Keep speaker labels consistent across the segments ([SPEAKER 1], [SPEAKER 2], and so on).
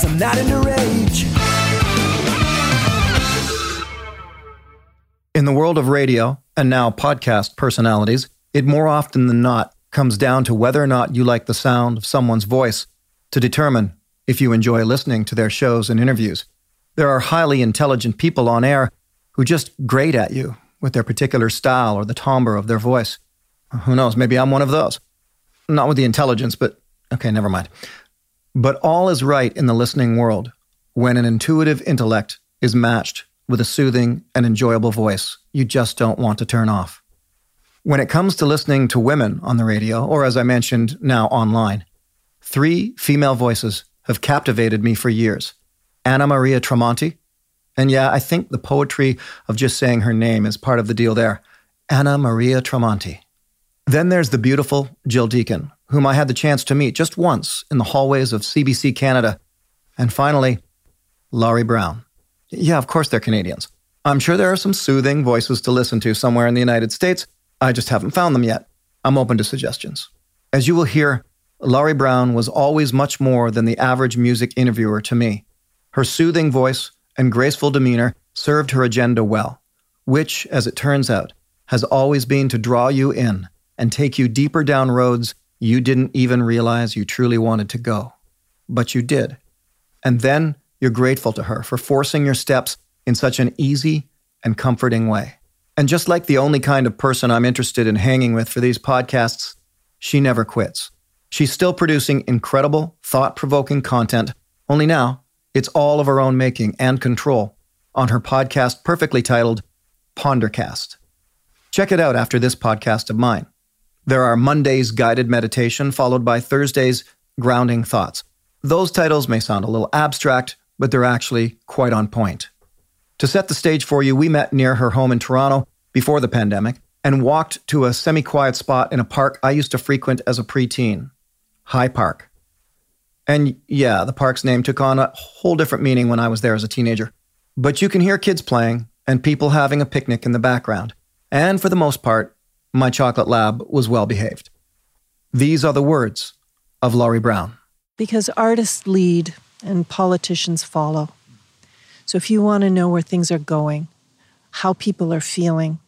[SPEAKER 1] Cause I'm not into rage.
[SPEAKER 2] In the world of radio and now podcast personalities, it more often than not comes down to whether or not you like the sound of someone's voice to determine if you enjoy listening to their shows and interviews. There are highly intelligent people on air who just grate at you with their particular style or the timbre of their voice. Who knows? Maybe I'm one of those. Not with the intelligence, but okay, never mind. But all is right in the listening world when an intuitive intellect is matched with a soothing and enjoyable voice you just don't want to turn off. When it comes to listening to women on the radio, or as I mentioned, now online, three female voices have captivated me for years Anna Maria Tremonti. And yeah, I think the poetry of just saying her name is part of the deal there. Anna Maria Tremonti. Then there's the beautiful Jill Deacon, whom I had the chance to meet just once in the hallways of CBC Canada. And finally, Laurie Brown. Yeah, of course they're Canadians. I'm sure there are some soothing voices to listen to somewhere in the United States. I just haven't found them yet. I'm open to suggestions. As you will hear, Laurie Brown was always much more than the average music interviewer to me. Her soothing voice and graceful demeanor served her agenda well, which, as it turns out, has always been to draw you in and take you deeper down roads you didn't even realize you truly wanted to go. But you did. And then you're grateful to her for forcing your steps in such an easy and comforting way. And just like the only kind of person I'm interested in hanging with for these podcasts, she never quits. She's still producing incredible, thought provoking content, only now it's all of her own making and control on her podcast perfectly titled Pondercast. Check it out after this podcast of mine. There are Monday's guided meditation, followed by Thursday's grounding thoughts. Those titles may sound a little abstract, but they're actually quite on point. To set the stage for you, we met near her home in Toronto before the pandemic and walked to a semi quiet spot in a park I used to frequent as a preteen High Park. And yeah, the park's name took on a whole different meaning when I was there as a teenager. But you can hear kids playing and people having a picnic in the background. And for the most part, my chocolate lab was well behaved. These are the words of Laurie Brown.
[SPEAKER 3] because artists lead and politicians follow. So if you want to know where things are going, how people are feeling,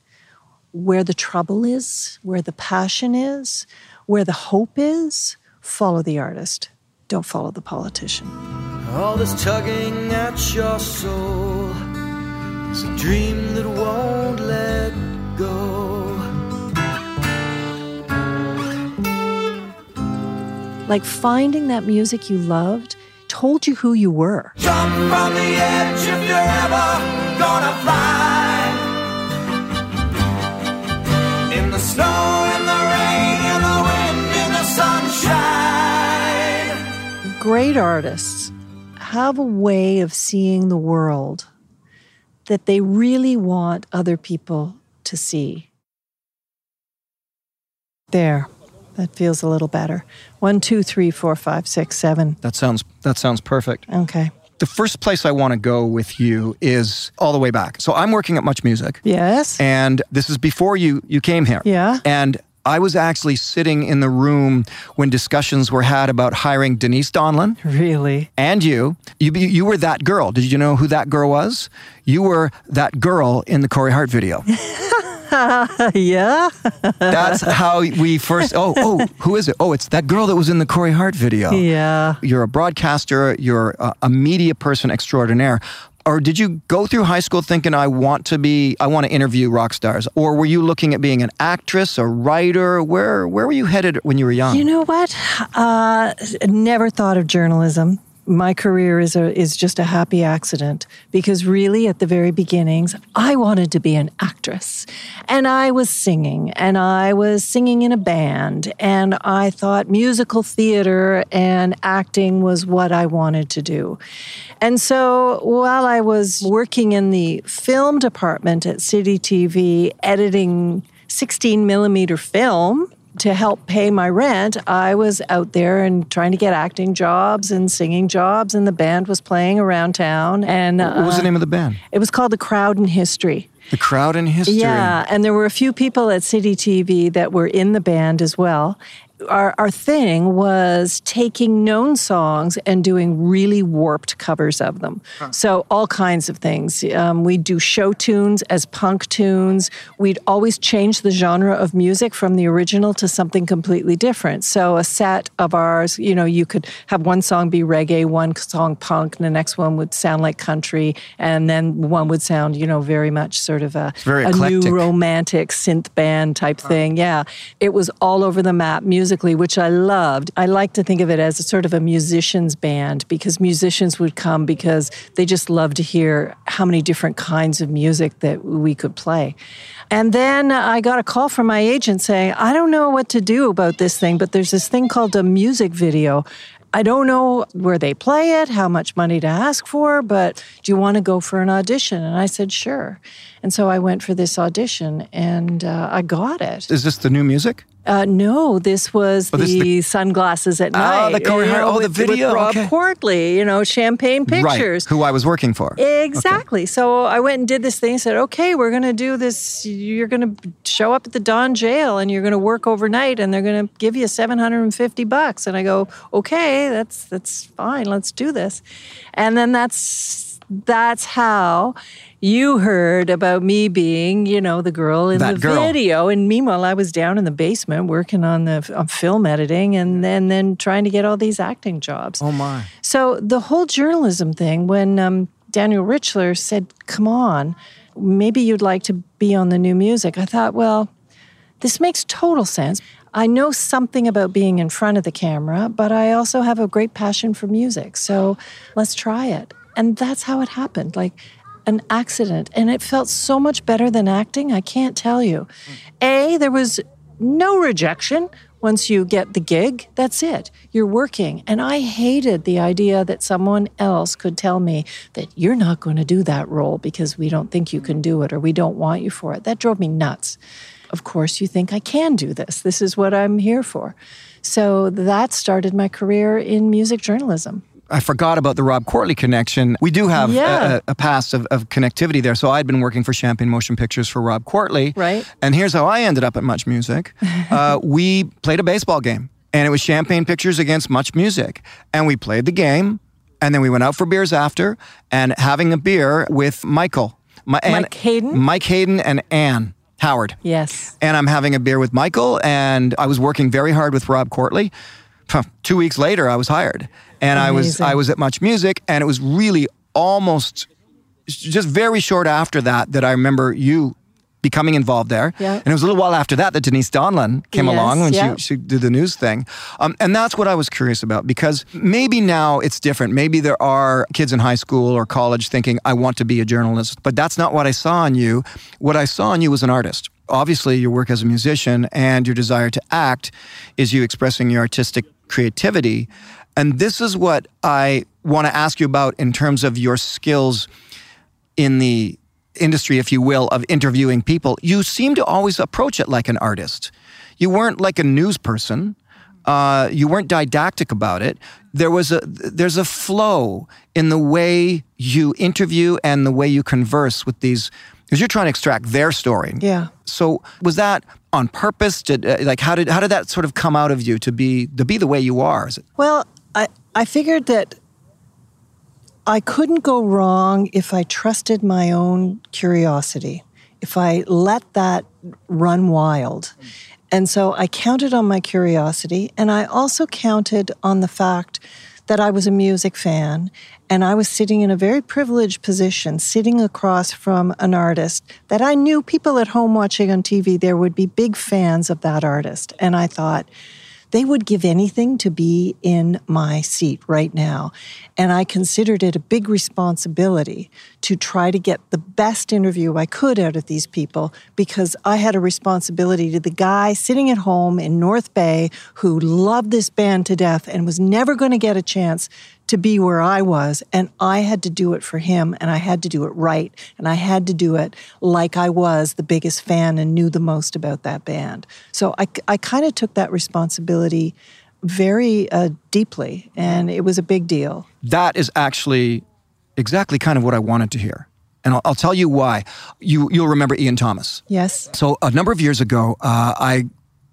[SPEAKER 3] where the trouble is, where the passion is, where the hope is, follow the artist. Don't follow the politician.
[SPEAKER 1] All this tugging at your soul is a dream that won't let go.
[SPEAKER 3] Like finding that music you loved told you who you were.
[SPEAKER 1] Jump from the edge if you're ever gonna fly. In the snow, in the rain, in the wind, in the sunshine.
[SPEAKER 3] Great artists have a way of seeing the world that they really want other people to see. There. That feels a little better. One, two, three, four, five, six, seven.
[SPEAKER 2] That sounds that sounds perfect.
[SPEAKER 3] Okay.
[SPEAKER 2] The first place I want to go with you is all the way back. So I'm working at Much Music.
[SPEAKER 3] Yes.
[SPEAKER 2] And this is before you you came here.
[SPEAKER 3] Yeah.
[SPEAKER 2] And I was actually sitting in the room when discussions were had about hiring Denise Donlan
[SPEAKER 3] Really?
[SPEAKER 2] and you. You you were that girl. Did you know who that girl was? You were that girl in the Corey Hart video.
[SPEAKER 3] yeah.
[SPEAKER 2] That's how we first. Oh, oh, who is it? Oh, it's that girl that was in the Corey Hart video.
[SPEAKER 3] Yeah.
[SPEAKER 2] You're a broadcaster. You're a, a media person extraordinaire. Or did you go through high school thinking I want to be, I want to interview rock stars? Or were you looking at being an actress, a writer? Where where were you headed when you were young?
[SPEAKER 3] You know what? Uh, never thought of journalism. My career is a, is just a happy accident because really at the very beginnings I wanted to be an actress and I was singing and I was singing in a band and I thought musical theater and acting was what I wanted to do. And so while I was working in the film department at City TV editing 16 millimeter film to help pay my rent, I was out there and trying to get acting jobs and singing jobs, and the band was playing around town. And uh,
[SPEAKER 2] what was the name of the band?
[SPEAKER 3] It was called The Crowd in History.
[SPEAKER 2] The Crowd in History.
[SPEAKER 3] Yeah, and there were a few people at City TV that were in the band as well. Our, our thing was taking known songs and doing really warped covers of them. So, all kinds of things. Um, we'd do show tunes as punk tunes. We'd always change the genre of music from the original to something completely different. So, a set of ours, you know, you could have one song be reggae, one song punk, and the next one would sound like country, and then one would sound, you know, very much sort of a,
[SPEAKER 2] very
[SPEAKER 3] a new romantic synth band type thing. Yeah. It was all over the map musically, which I loved. I like to think of it as a sort of a musician's band because musicians would come because they just love to hear how many different kinds of music that we could play. And then I got a call from my agent saying, I don't know what to do about this thing, but there's this thing called a music video. I don't know where they play it, how much money to ask for, but do you want to go for an audition? And I said, sure. And so I went for this audition and uh, I got it.
[SPEAKER 2] Is this the new music?
[SPEAKER 3] Uh, no, this was
[SPEAKER 2] Oh, this
[SPEAKER 3] the,
[SPEAKER 2] the-
[SPEAKER 3] sunglasses at
[SPEAKER 2] Oh,
[SPEAKER 3] night.
[SPEAKER 2] the Corey
[SPEAKER 3] you know,
[SPEAKER 2] oh, the
[SPEAKER 3] with- with
[SPEAKER 2] video,
[SPEAKER 3] Rob
[SPEAKER 2] okay.
[SPEAKER 3] Quartly, you know, Champagne Pictures.
[SPEAKER 2] Right. Who I was working for.
[SPEAKER 3] Exactly. So I went and did this thing. Said, "Okay, we're going to do this. You're going to show up at the Don Jail, and you're going to work overnight, and they're going to give you 750 bucks." And I go, "Okay, that's that's fine. Let's do this." And then that's that's how you heard about me being, you know, the girl in
[SPEAKER 2] That
[SPEAKER 3] the
[SPEAKER 2] girl.
[SPEAKER 3] video. And meanwhile, I was down in the basement working on the on film editing, and then then trying to get all these acting jobs.
[SPEAKER 2] Oh my.
[SPEAKER 3] So the whole journalism thing, when um, Daniel Richler said, "Come on, maybe you'd like to be on the new music," I thought, well, this makes total sense. I know something about being in front of the camera, but I also have a great passion for music. So let's try it. And that's how it happened. Like an accident. And it felt so much better than acting. I can't tell you. Hmm. A, there was no rejection. Once you get the gig, that's it. You're working. And I hated the idea that someone else could tell me that you're not going to do that role because we don't think you can hmm. do it or we don't want you for it. That drove me nuts. Of course, you think I can do this. This is what I'm here for. So that started my career in music journalism.
[SPEAKER 2] I forgot about the Rob Quartly connection. We do have
[SPEAKER 3] Yeah.
[SPEAKER 2] a, a past of, of connectivity there. So I'd been working for Champagne Motion Pictures for Rob Quartly.
[SPEAKER 3] Right.
[SPEAKER 2] And here's how I ended up at Much Music. uh, we played a baseball game, and it was Champagne Pictures against Much Music. And we played the game, and then we went out for beers after, and having a beer with Michael. My,
[SPEAKER 3] Mike Hayden?
[SPEAKER 2] Mike Hayden and Anne. Howard.
[SPEAKER 3] Yes.
[SPEAKER 2] And I'm having a beer with Michael, and I was working very hard with Rob Quartley. Two weeks later, I was hired, and I was I was at Much Music, and it was really almost just very short after that that I remember you becoming involved there.
[SPEAKER 3] Yeah.
[SPEAKER 2] And it was a little while after that that Denise Donlan came
[SPEAKER 3] Yes,
[SPEAKER 2] along when
[SPEAKER 3] yeah.
[SPEAKER 2] she, she did the news thing. Um, and that's what I was curious about because maybe now it's different. Maybe there are kids in high school or college thinking, I want to be a journalist. But that's not what I saw in you. What I saw in you was an artist. Obviously, your work as a musician and your desire to act is you expressing your artistic creativity. And this is what I want to ask you about in terms of your skills in the industry, if you will, of interviewing people, you seem to always approach it like an artist. You weren't like a news person. Uh, you weren't didactic about it. There was a there's a flow in the way you interview and the way you converse with these because you're trying to extract their story.
[SPEAKER 3] Yeah.
[SPEAKER 2] So was that on purpose? Did uh, like how did how did that sort of come out of you to be to be the way you are? Is it
[SPEAKER 3] Well, I, I figured that I couldn't go wrong if I trusted my own curiosity. if I let that run wild. And so I counted on my curiosity and I also counted on the fact that I was a music fan and I was sitting in a very privileged position, sitting across from an artist that I knew people at home watching on TV, there would be big fans of that artist. And I thought, they would give anything to be in my seat right now. And I considered it a big responsibility to try to get the best interview I could out of these people because I had a responsibility to the guy sitting at home in North Bay who loved this band to death and was never going to get a chance to be where I was. And I had to do it for him and I had to do it right. And I had to do it like I was the biggest fan and knew the most about that band. So I, I kind of took that responsibility very uh, deeply and it was a big deal.
[SPEAKER 2] That is actually exactly kind of what I wanted to hear. And I'll, I'll tell you why. You, you'll remember Ian Thomas.
[SPEAKER 3] Yes.
[SPEAKER 2] So a number of years ago, uh, I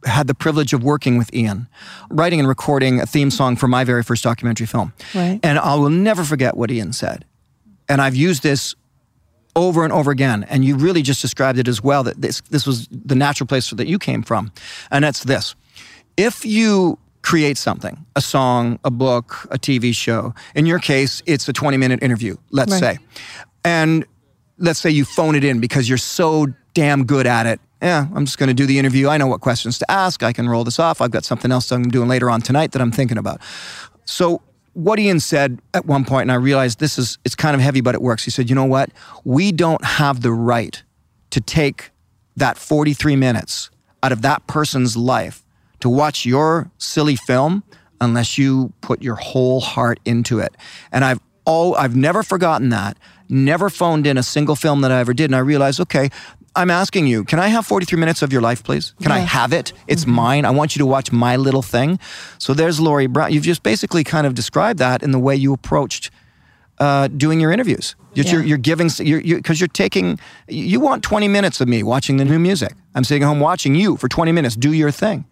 [SPEAKER 2] had the privilege of working with Ian, writing and recording a theme song for my very first documentary film.
[SPEAKER 3] Right.
[SPEAKER 2] And I will never forget what Ian said. And I've used this over and over again. And you really just described it as well that this, this was the natural place that you came from. And that's this if you create something, a song, a book, a TV show, in your case, it's a 20 minute interview, let's
[SPEAKER 3] Right.
[SPEAKER 2] say. And let's say you phone it in because you're so damn good at it. Yeah, I'm just going to do the interview. I know what questions to ask. I can roll this off. I've got something else I'm doing later on tonight that I'm thinking about. So, what Ian said at one point, and I realized this is it's kind of heavy, but it works. He said, "You know what? We don't have the right to take that 43 minutes out of that person's life to watch your silly film unless you put your whole heart into it." And I've all I've never forgotten that. Never phoned in a single film that I ever did, and I realized, okay, I'm asking you, can I have 43 minutes of your life, please? Can I have it? It's mine. I want you to watch my little thing. So there's Laurie Brown. You've just basically kind of described that in the way you approached uh, doing your interviews. You're,
[SPEAKER 3] Yeah.
[SPEAKER 2] you're, you're giving, because you're, because you're taking, you want 20 minutes of me watching the new music. I'm sitting at home watching you for 20 minutes. Do your thing.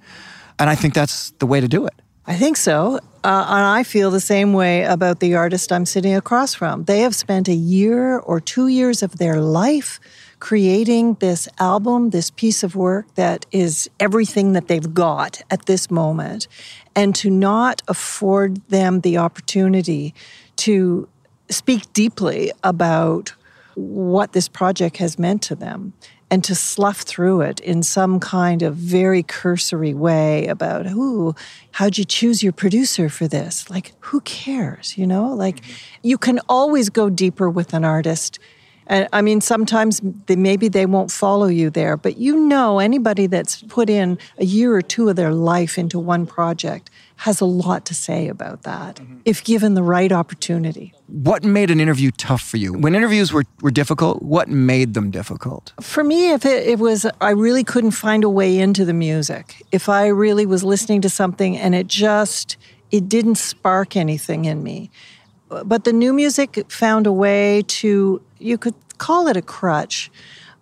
[SPEAKER 2] And I think that's the way to do it.
[SPEAKER 3] I think so. Uh, and I feel the same way about the artist I'm sitting across from. They have spent a year or two years of their life creating this album, this piece of work that is everything that they've got at this moment. And to not afford them the opportunity to speak deeply about what this project has meant to them and to slough through it in some kind of very cursory way about who how'd you choose your producer for this like who cares you know like mm-hmm. you can always go deeper with an artist and i mean sometimes they, maybe they won't follow you there but you know anybody that's put in a year or two of their life into one project has a lot to say about that mm-hmm. if given the right opportunity
[SPEAKER 2] What made an interview tough for you? When interviews were, were difficult, what made them difficult?
[SPEAKER 3] For me, if it, it was, I really couldn't find a way into the music. If I really was listening to something and it just, it didn't spark anything in me. But the new music found a way to, you could call it a crutch.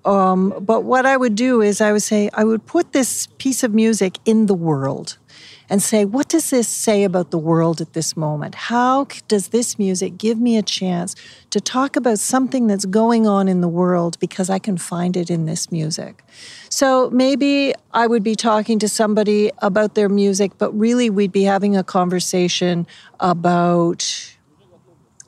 [SPEAKER 3] Um, but what I would do is I would say, I would put this piece of music in the world and say, what does this say about the world at this moment? How does this music give me a chance to talk about something that's going on in the world because I can find it in this music? So maybe I would be talking to somebody about their music, but really we'd be having a conversation about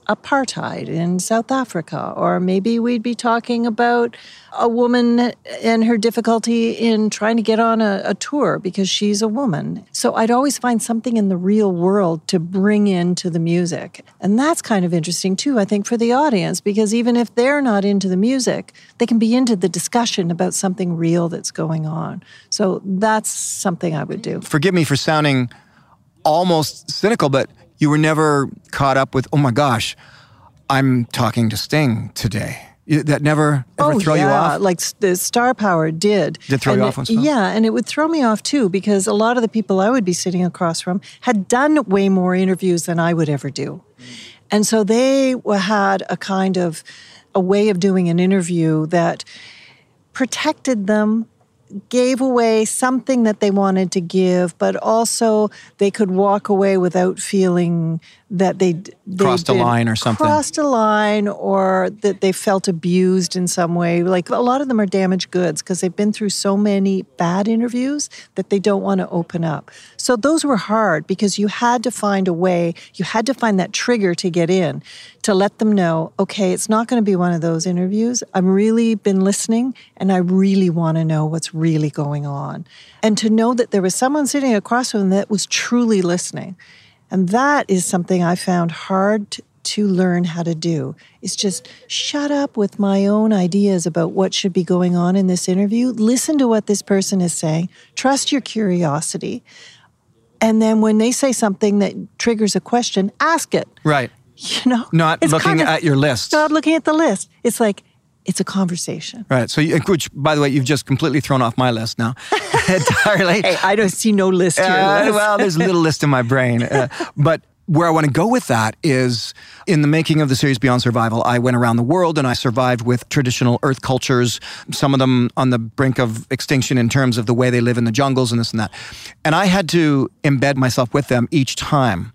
[SPEAKER 3] apartheid in South Africa, or maybe we'd be talking about a woman and her difficulty in trying to get on a, a, tour because she's a woman. So I'd always find something in the real world to bring into the music. And that's kind of interesting too, I think, for the audience, because even if they're not into the music, they can be into the discussion about something real that's going on. So that's something I would do.
[SPEAKER 2] Forgive me for sounding almost cynical, but you were never caught up with, oh my gosh, I'm talking to Sting today. That never ever
[SPEAKER 3] oh,
[SPEAKER 2] throw
[SPEAKER 3] yeah.
[SPEAKER 2] you off?
[SPEAKER 3] Like the Star Power did.
[SPEAKER 2] Did throw
[SPEAKER 3] and
[SPEAKER 2] you
[SPEAKER 3] it-
[SPEAKER 2] off in?
[SPEAKER 3] Yeah, and it would throw me off too because a lot of the people I would be sitting across from had done way more interviews than I would ever do. And so they had a kind of a way of doing an interview that protected them gave away something that they wanted to give, but also they could walk away without feeling that they
[SPEAKER 2] Crossed a line or something.
[SPEAKER 3] Crossed a line, or that they felt abused in some way. Like a lot of them are damaged goods because they've been through so many bad interviews that they don't want to open up. So those were hard because you had to find a way. You had to find that trigger to get in to let them know, okay, it's not going to be one of those interviews. I've really been listening and I really want to know what's really going on. And to know that there was someone sitting across from them that was truly listening. And that is something I found hard to learn how to do is just shut up with my own ideas about what should be going on in this interview. Listen to what this person is saying. Trust your curiosity. And then when they say something that triggers a question, ask it.
[SPEAKER 2] Right.
[SPEAKER 3] You know,
[SPEAKER 2] Not looking
[SPEAKER 3] kind of-
[SPEAKER 2] at your list.
[SPEAKER 3] Not looking at the list. It's like it's a conversation.
[SPEAKER 2] Right. So, you, which, by the way, you've just completely thrown off my list now entirely.
[SPEAKER 3] Hey, I don't see no list here.
[SPEAKER 2] Uh, well, there's a little list in my brain. Uh, but where I want to go with that is in the making of the series Beyond Survival, I went around the world and I survived with traditional earth cultures, some of them on the brink of extinction in terms of the way they live in the jungles and this and that. And I had to embed myself with them each time.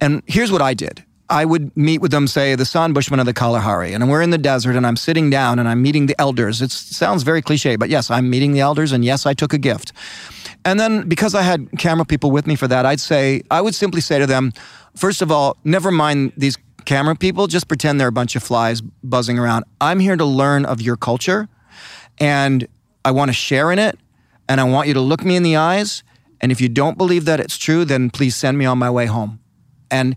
[SPEAKER 2] And here's what I did. I would meet with them, say, the San Bushmen of the Kalahari, and we're in the desert, and I'm sitting down and I'm meeting the elders. It sounds very cliche, but yes, I'm meeting the elders, and yes, I took a gift. And then because I had camera people with me for that, I'd say, I would simply say to them, first of all, never mind these camera people, just pretend they're a bunch of flies buzzing around. I'm here to learn of your culture, and I want to share in it, and I want you to look me in the eyes. And if you don't believe that it's true, then please send me on my way home. And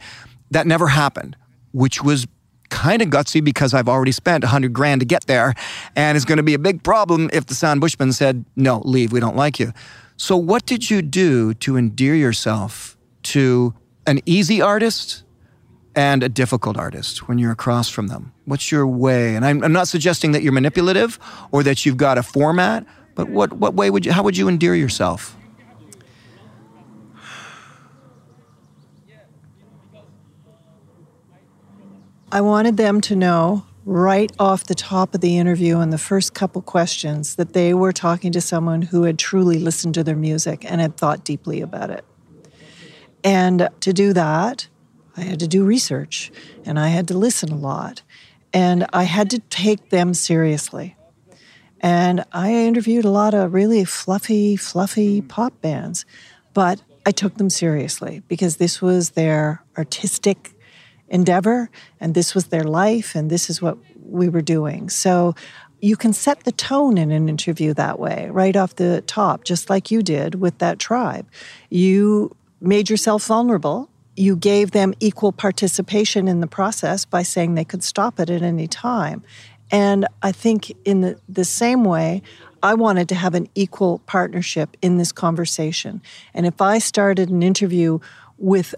[SPEAKER 2] that never happened, which was kind of gutsy because I've already spent 100 grand to get there. And it's going to be a big problem if the San Bushman said, no, leave, we don't like you. So, what did you do to endear yourself to an easy artist and a difficult artist when you're across from them? What's your way? And I'm, I'm not suggesting that you're manipulative or that you've got a format, but what, what way would you, how would you endear yourself?
[SPEAKER 3] I wanted them to know right off the top of the interview and the first couple questions that they were talking to someone who had truly listened to their music and had thought deeply about it. And to do that, I had to do research and I had to listen a lot and I had to take them seriously. And I interviewed a lot of really fluffy, fluffy pop bands, but I took them seriously because this was their artistic endeavor and this was their life and this is what we were doing. So you can set the tone in an interview that way, right off the top, just like you did with that tribe. You made yourself vulnerable. You gave them equal participation in the process by saying they could stop it at any time. And I think in the, the same way, I wanted to have an equal partnership in this conversation. And if I started an interview with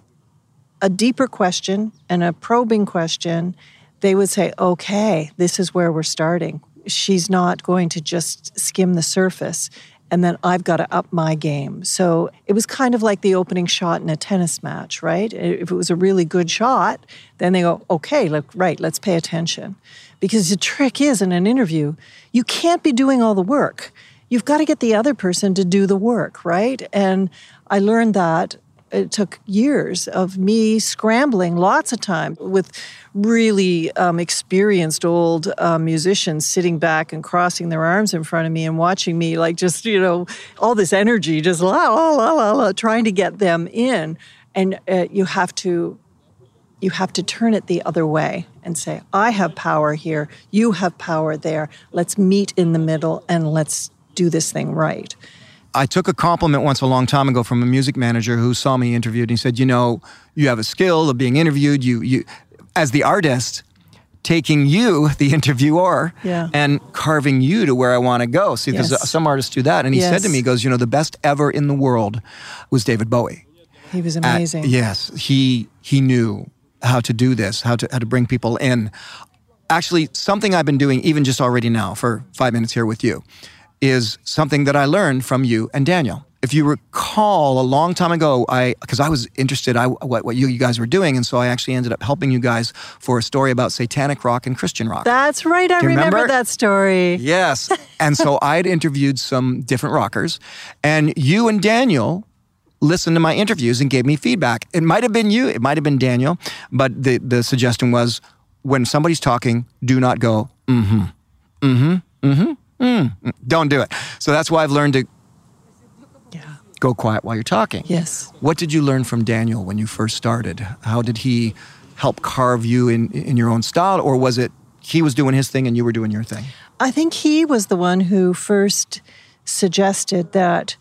[SPEAKER 3] a deeper question and a probing question, they would say, okay, this is where we're starting. She's not going to just skim the surface. And then I've got to up my game. So it was kind of like the opening shot in a tennis match, right? If it was a really good shot, then they go, okay, look, right, let's pay attention. Because the trick is in an interview, you can't be doing all the work. You've got to get the other person to do the work, right? And I learned that it took years of me scrambling lots of time with really um, experienced old uh, musicians sitting back and crossing their arms in front of me and watching me like just you know all this energy just la la la la, la trying to get them in. And uh, you have to you have to turn it the other way and say i have power here. You have power there. Let's meet in the middle and let's do this thing right
[SPEAKER 2] I took a compliment once a long time ago from a music manager who saw me interviewed and he said, "You know, you have a skill of being interviewed. You you as the artist taking you, the interviewer,
[SPEAKER 3] Yeah.
[SPEAKER 2] and carving you to where I want to go. See,
[SPEAKER 3] Yes.
[SPEAKER 2] some artists do that. And he said to me, he goes, you know, the best ever in the world was David Bowie.
[SPEAKER 3] he was amazing
[SPEAKER 2] yes, he he knew how to do this, how to how to bring people in. Actually, something I've been doing even just already now for five minutes here with you is something that I learned from you and Daniel. if you recall, a long time ago, I because I was interested I what, what you, you guys were doing, and so I actually ended up helping you guys for a story about satanic rock and Christian rock.
[SPEAKER 3] That's right. I remember?
[SPEAKER 2] remember?
[SPEAKER 3] that story.
[SPEAKER 2] Yes. And so I had interviewed some different rockers, and you and Daniel listened to my interviews and gave me feedback. It might have been you, it might have been Daniel, but the, the suggestion was when somebody's talking, do not go, mm-hmm, mm hmm, mm hmm, mm. Don't do it. So that's why I've learned to
[SPEAKER 3] Yeah.
[SPEAKER 2] go quiet while you're talking.
[SPEAKER 3] Yes.
[SPEAKER 2] What did you learn from Daniel when you first started? How did he help carve you in, in your own style, or was it he was doing his thing and you were doing your thing?
[SPEAKER 3] I think he was the one who first suggested that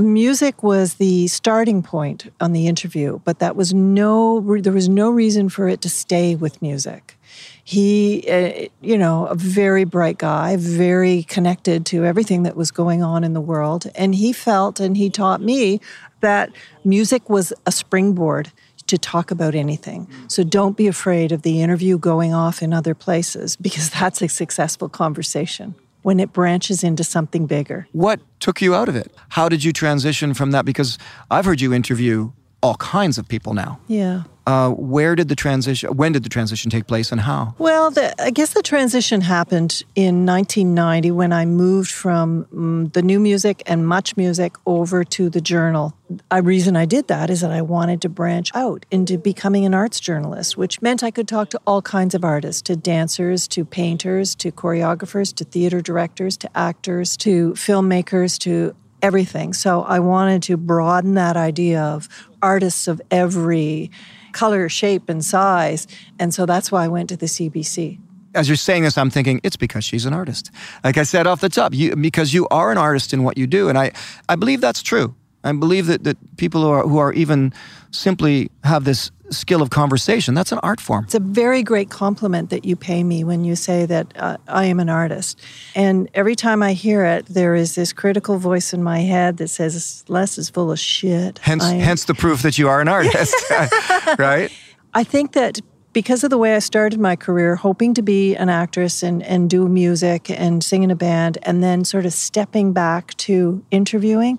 [SPEAKER 3] music was the starting point on the interview, but that was no there was no reason for it to stay with music. He, uh, you know, a very bright guy, very connected to everything that was going on in the world, and he felt and he taught me that music was a springboard to talk about anything. So don't be afraid of the interview going off in other places because that's a successful conversation when it branches into something bigger.
[SPEAKER 2] What took you out of it? How did you transition from that? Because I've heard you interview all kinds of people now.
[SPEAKER 3] Yeah.
[SPEAKER 2] Uh, where did the transition? When did the transition take place, and how?
[SPEAKER 3] Well, the, I guess the transition happened in 1990 when I moved from mm, the new music and much music over to the journal. A reason I did that is that I wanted to branch out into becoming an arts journalist, which meant I could talk to all kinds of artists, to dancers, to painters, to choreographers, to theater directors, to actors, to filmmakers, to everything. So I wanted to broaden that idea of artists of every color, shape, and size. And so that's why I went to the CBC.
[SPEAKER 2] As you're saying this, I'm thinking it's because she's an artist. Like I said off the top, you, because you are an artist in what you do, and I, I believe that's true. I believe that, that people who are who are even simply have this skill of conversation, that's an art form.
[SPEAKER 3] It's a very great compliment that you pay me when you say that uh, I am an artist. And every time I hear it, there is this critical voice in my head that says, Les is full of shit.
[SPEAKER 2] Hence,
[SPEAKER 3] I am-
[SPEAKER 2] hence the proof that you are an artist, right?
[SPEAKER 3] I think that because of the way I started my career, hoping to be an actress and, and do music and sing in a band, and then sort of stepping back to interviewing,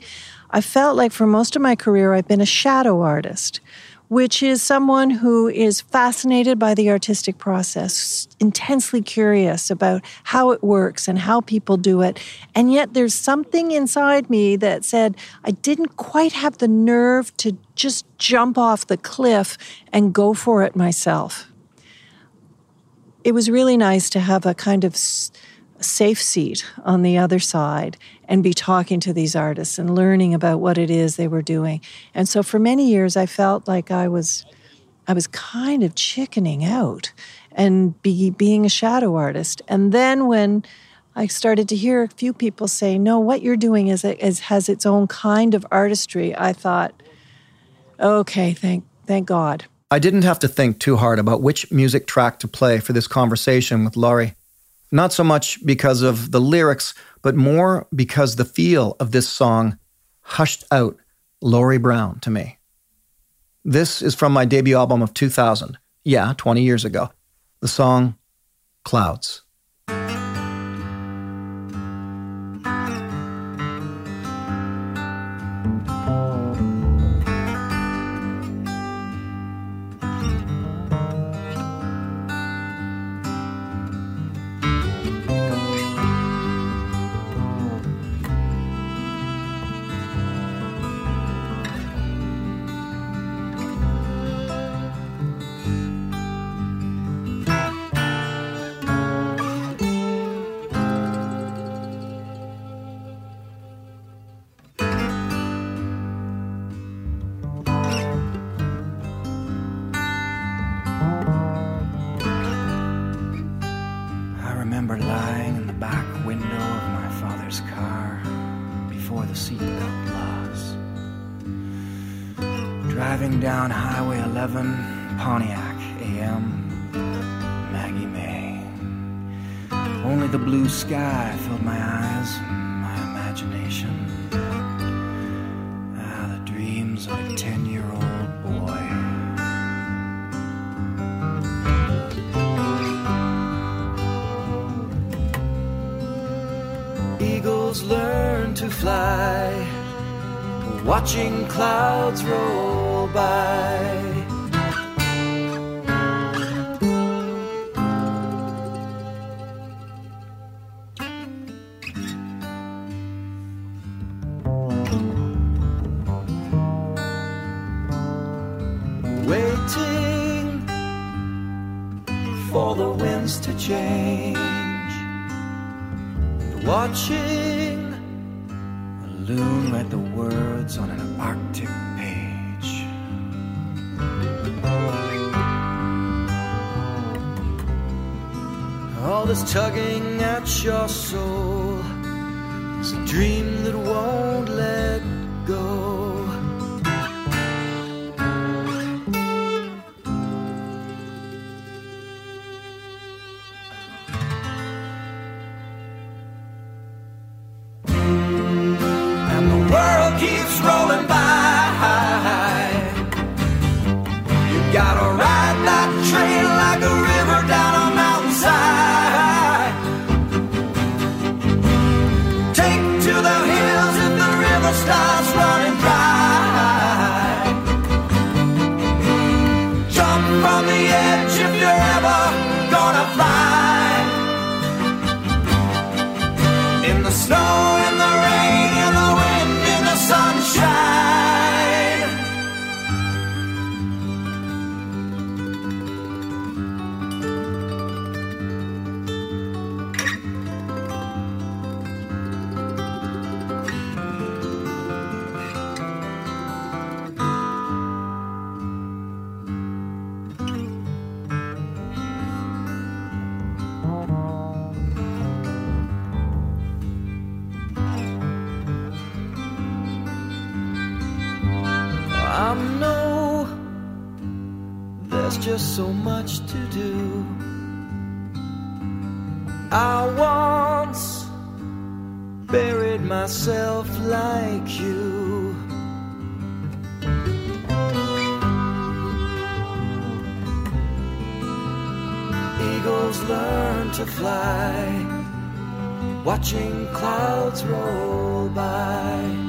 [SPEAKER 3] I felt like for most of my career, I've been a shadow artist, which is someone who is fascinated by the artistic process, intensely curious about how it works and how people do it. And yet there's something inside me that said I didn't quite have the nerve to just jump off the cliff and go for it myself. It was really nice to have a kind of safe seat on the other side and be talking to these artists and learning about what it is they were doing. And so for many years I felt like I was I was kind of chickening out and be, being a shadow artist. And then when I started to hear a few people say, "No, what you're doing is, is has its own kind of artistry." I thought, "Okay, thank thank God."
[SPEAKER 2] I didn't have to think too hard about which music track to play for this conversation with Laurie. Not so much because of the lyrics, but more because the feel of this song hushed out Laurie Brown to me. This is from my debut album of 2000. Yeah, 20 years ago. The song Clouds.
[SPEAKER 1] Eagles learn to fly
[SPEAKER 2] watching clouds roll by. Tugging at so much to do. I once buried myself like you. Eagles learn to fly, watching clouds roll by.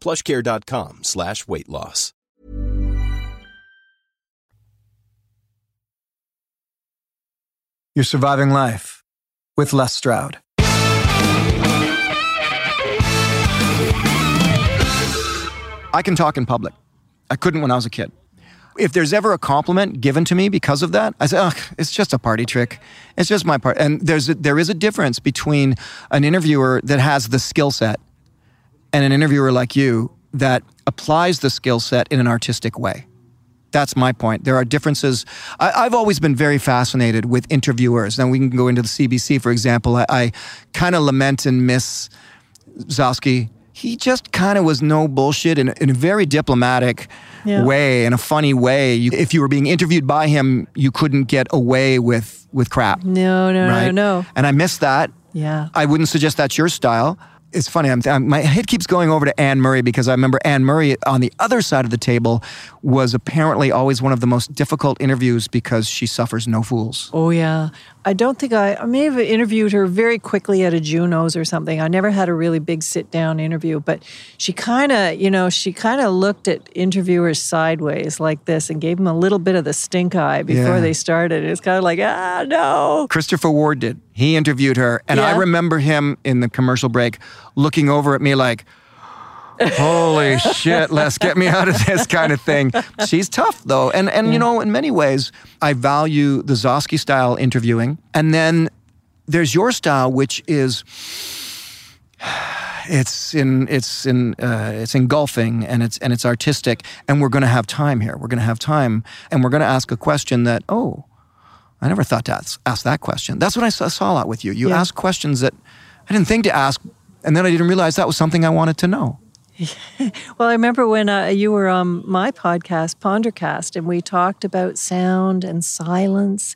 [SPEAKER 4] plushcare.com slash weight loss.
[SPEAKER 5] You're surviving life with Les Stroud. I can talk in public. I couldn't when I was a kid. If there's ever a compliment given to me because of that, I say, "Ugh, it's just a party trick. It's just my part." And there's a, there is a difference between an interviewer that has the skill set and an interviewer like you that applies the skill set in an artistic way. That's my point. There are differences. I, I've always been very fascinated with interviewers. Now we can go into the CBC, for example. I, I kind of lament and miss Gzowski.
[SPEAKER 2] he just kind of was no bullshit in, in a very diplomatic
[SPEAKER 3] Yeah.
[SPEAKER 2] way, in a funny way. You, if you were being interviewed by him, you couldn't get away with with crap.
[SPEAKER 3] No, no,
[SPEAKER 2] right?
[SPEAKER 3] no, no.
[SPEAKER 2] And I miss that.
[SPEAKER 3] Yeah.
[SPEAKER 2] I wouldn't suggest that's your style. It's funny. I'm, I'm, my head keeps going over to Anne Murray because I remember Anne Murray on the other side of the table was apparently always one of the most difficult interviews because she suffers no fools.
[SPEAKER 3] Oh yeah. I don't think I I may have interviewed her very quickly at a Junos or something. I never had a really big sit down interview, but she kind of, you know, she kind of looked at interviewers sideways like this and gave them a little bit of the stink eye before
[SPEAKER 2] Yeah.
[SPEAKER 3] they started. It's kind of like, ah, no.
[SPEAKER 2] Christopher Ward did. He interviewed her, and I remember him in the commercial break looking over at me like, "Holy shit, let's get me out of this kind of thing." She's tough though, and and you know, in many ways, I value the Gzowski style interviewing, and then there's your style, which is. It's in it's in uh, it's engulfing and it's and it's artistic and we're going to have time here. We're going to have time and we're going to ask a question that oh I never thought to ask, ask that question. That's what I saw, saw a lot with you. You
[SPEAKER 3] Yeah.
[SPEAKER 2] ask questions that I didn't think to ask, and then I didn't realize that was something I wanted to know.
[SPEAKER 3] Well, I remember when uh, you were on my podcast, Pondercast, and we talked about sound and silence,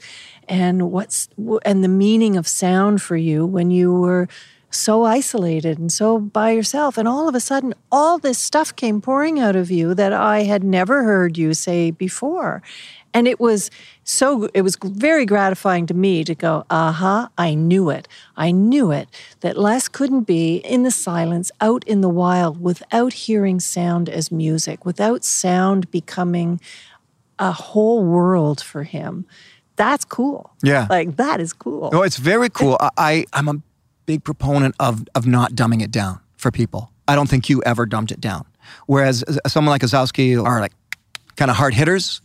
[SPEAKER 3] and what's and the meaning of sound for you when you were so isolated and so by yourself. And all of a sudden, all this stuff came pouring out of you that I had never heard you say before. And it was so, it was very gratifying to me to go, aha, I knew it. I knew it that Les couldn't be in the silence, out in the wild, without hearing sound as music, without sound becoming a whole world for him. That's cool.
[SPEAKER 2] Yeah.
[SPEAKER 3] Like, that is cool.
[SPEAKER 2] Oh, it's very cool. I, I I'm a big proponent of of not dumbing it down for people. I don't think you ever dumbed it down. Whereas uh, someone like Gzowski are like kind of hard hitters.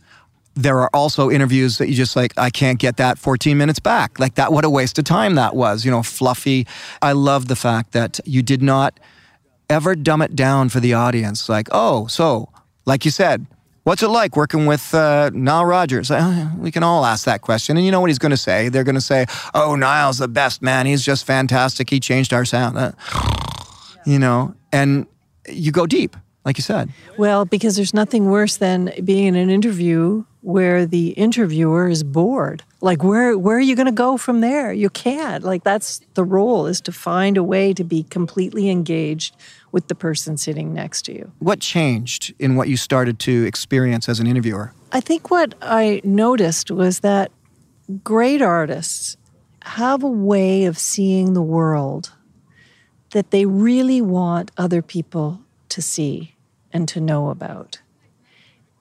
[SPEAKER 2] There are also interviews that you just like, I can't get that 14 minutes back. Like that, what a waste of time that was, you know, fluffy. I love the fact that you did not ever dumb it down for the audience. Like, oh, so, like you said, what's it like working with uh, Nile Rodgers? Uh, we can all ask that question. And you know what he's going to say? They're going to say, oh, Nile's the best, man. He's just fantastic. He changed our sound. Uh, you know, and you go deep, like you said.
[SPEAKER 3] Well, because there's nothing worse than being in an interview where the interviewer is bored. Like where where are you going to go from there? You can't. Like that's the role is to find a way to be completely engaged with the person sitting next to you.
[SPEAKER 2] What changed in what you started to experience as an interviewer?
[SPEAKER 3] I think what I noticed was that great artists have a way of seeing the world that they really want other people to see and to know about.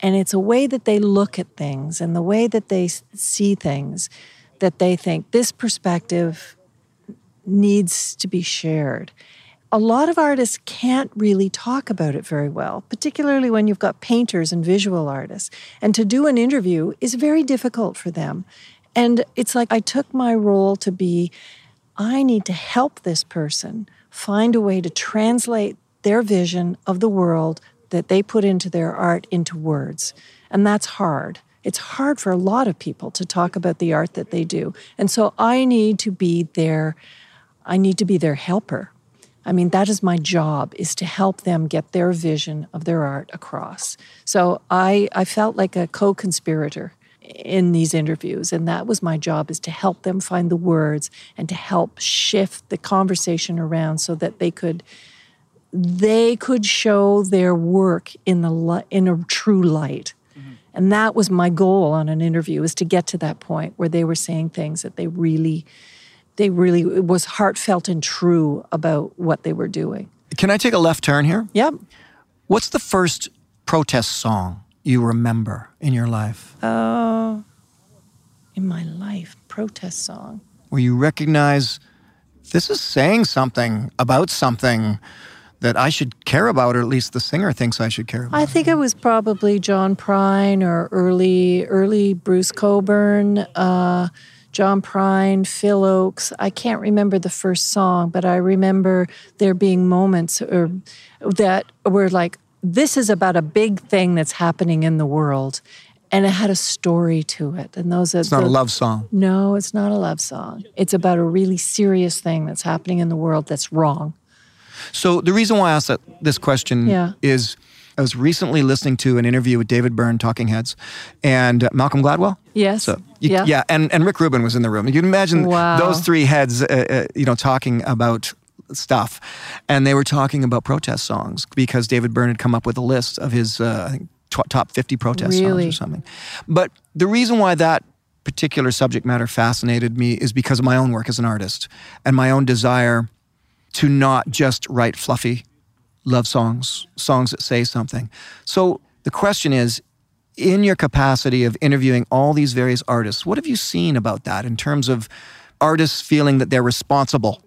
[SPEAKER 3] And it's a way that they look at things and the way that they see things that they think this perspective needs to be shared. A lot of artists can't really talk about it very well, particularly when you've got painters and visual artists. And to do an interview is very difficult for them. And it's like I took my role to be I need to help this person find a way to translate their vision of the world that they put into their art into words. And that's hard. It's hard for a lot of people to talk about the art that they do. And so I need to be their I need to be their helper. I mean, that is my job is to help them get their vision of their art across. So I I felt like a co-conspirator in these interviews and that was my job is to help them find the words and to help shift the conversation around so that they could they could show their work in the li- in a true light. And that was my goal on an interview is to get to that point where they were saying things that they really they really it was heartfelt and true about what they were doing.
[SPEAKER 2] Can I take a left turn here?
[SPEAKER 3] Yep.
[SPEAKER 2] What's the first protest song you remember in your life
[SPEAKER 3] Uh, in my life, protest song.
[SPEAKER 2] where you recognize this is saying something about something that I should care about, or at least the singer thinks I should care about?
[SPEAKER 3] I think it was probably John Prine or early early Bruce Cockburn, uh, John Prine, Phil Ochs. I can't remember the first song, but I remember there being moments or, that were like, this is about a big thing that's happening in the world. And it had a story to it. And those are
[SPEAKER 2] It's not a love song.
[SPEAKER 3] No, it's not a love song. It's about a really serious thing that's happening in the world that's wrong.
[SPEAKER 2] So the reason why I asked that, this question
[SPEAKER 3] Yeah.
[SPEAKER 2] is I was recently listening to an interview with David Byrne, Talking Heads, and uh, Malcolm Gladwell.
[SPEAKER 3] Yes.
[SPEAKER 2] So you,
[SPEAKER 3] Yeah.
[SPEAKER 2] yeah, and, and Rick Rubin was in the room. You can imagine
[SPEAKER 3] Wow.
[SPEAKER 2] those three heads, uh, uh, you know, talking about stuff, and they were talking about protest songs because David Byrne had come up with a list of his, uh, tw- top fifty protest
[SPEAKER 3] Really?
[SPEAKER 2] songs or something. But the reason why that particular subject matter fascinated me is because of my own work as an artist and my own desire to not just write fluffy love songs, songs that say something. So the question is in your capacity of interviewing all these various artists, what have you seen about that in terms of artists feeling that they're responsible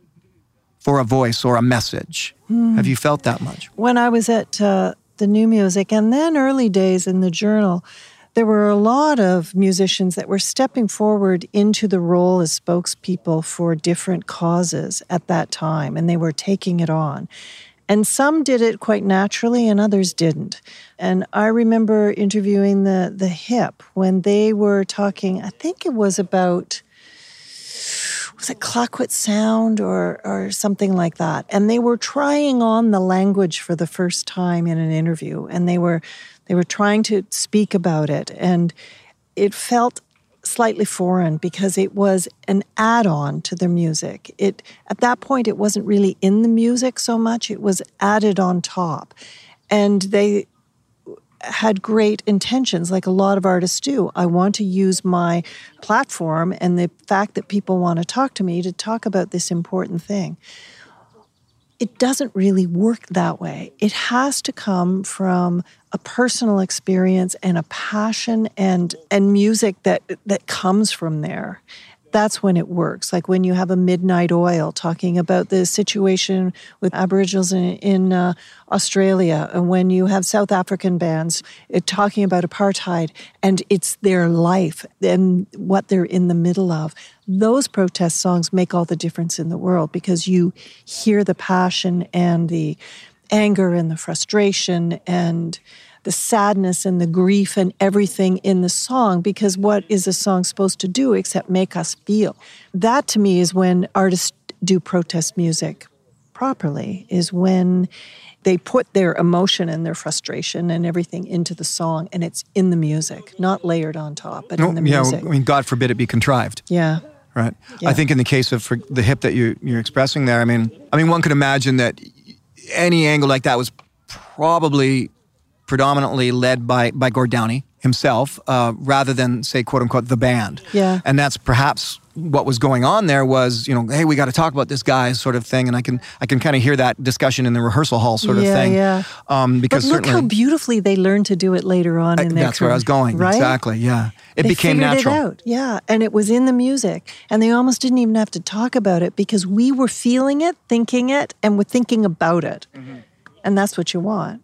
[SPEAKER 2] for a voice or a message? Have you felt that much?
[SPEAKER 3] when I was at uh, the New Music and then early days in the Journal, there were a lot of musicians that were stepping forward into the role as spokespeople for different causes at that time, and they were taking it on. And some did it quite naturally, and others didn't. And I remember interviewing the the Hip when they were talking. I think it was about was it Clayoquot Sound or or something like that. And they were trying on the language for the first time in an interview, and they were they were trying to speak about it, and it felt slightly foreign because it was an add-on to their music. It at that point it wasn't really in the music so much; it was added on top, and they had great intentions, like a lot of artists do. I want to use my platform and the fact that people want to talk to me to talk about this important thing. It doesn't really work that way. It has to come from a personal experience and a passion and and music that that comes from there. That's when it works. Like when you have a Midnight Oil talking about the situation with Aboriginals in, in uh, Australia, and when you have South African bands uh, talking about apartheid and it's their life and what they're in the middle of. Those protest songs make all the difference in the world because you hear the passion and the anger and the frustration and the sadness and the grief and everything in the song because what is a song supposed to do except make us feel? That to me is when artists do protest music properly, is when they put their emotion and their frustration and everything into the song and it's in the music, not layered on top, but in the music. yeah.
[SPEAKER 2] I mean, God forbid it be contrived.
[SPEAKER 3] yeah.
[SPEAKER 2] Right.
[SPEAKER 3] Yeah.
[SPEAKER 2] I think in the case of for the hip that you, you're expressing there, I mean, I mean, one could imagine that any angle like that was probably predominantly led by by Gord Downie himself, uh, rather than say quote unquote the band.
[SPEAKER 3] Yeah.
[SPEAKER 2] And that's perhaps what was going on there was you know hey we got to talk about this guy sort of thing and I can I can kind of hear that discussion in the rehearsal hall sort of
[SPEAKER 3] Yeah,
[SPEAKER 2] thing.
[SPEAKER 3] yeah.
[SPEAKER 2] Um, because
[SPEAKER 3] But look how beautifully they learned to do it later on in their
[SPEAKER 2] that's where I was going
[SPEAKER 3] right?
[SPEAKER 2] exactly yeah it
[SPEAKER 3] they
[SPEAKER 2] became
[SPEAKER 3] figured
[SPEAKER 2] natural.
[SPEAKER 3] It out. Yeah, and it was in the music, and they almost didn't even have to talk about it because we were feeling it, thinking it, and we're thinking about it,
[SPEAKER 2] Mm-hmm.
[SPEAKER 3] and that's what you want.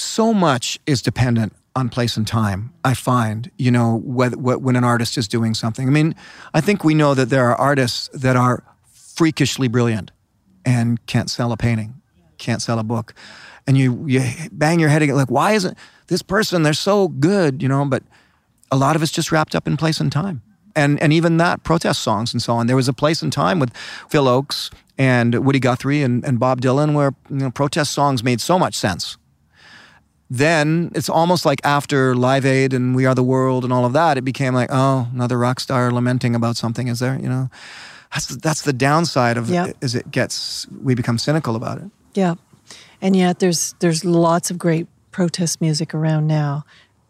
[SPEAKER 2] So much is dependent on place and time. I find, you know, when an artist is doing something. I mean, I think we know that there are artists that are freakishly brilliant and can't sell a painting, can't sell a book, and you you bang your head against like, why isn't this person? They're so good, you know, but a lot of it's just wrapped up in place and time. And, and even that, protest songs and so on. There was a place and time with Phil Ochs and Woody Guthrie and, and Bob Dylan where you know, protest songs made so much sense then it's almost like after Live Aid and We Are the World and all of that, it became like, oh, another rock star lamenting about something. Is there, you know, that's that's the downside of
[SPEAKER 3] Yeah.
[SPEAKER 2] it. Is it gets we become cynical about it.
[SPEAKER 3] Yeah, and yet there's there's lots of great protest music around now,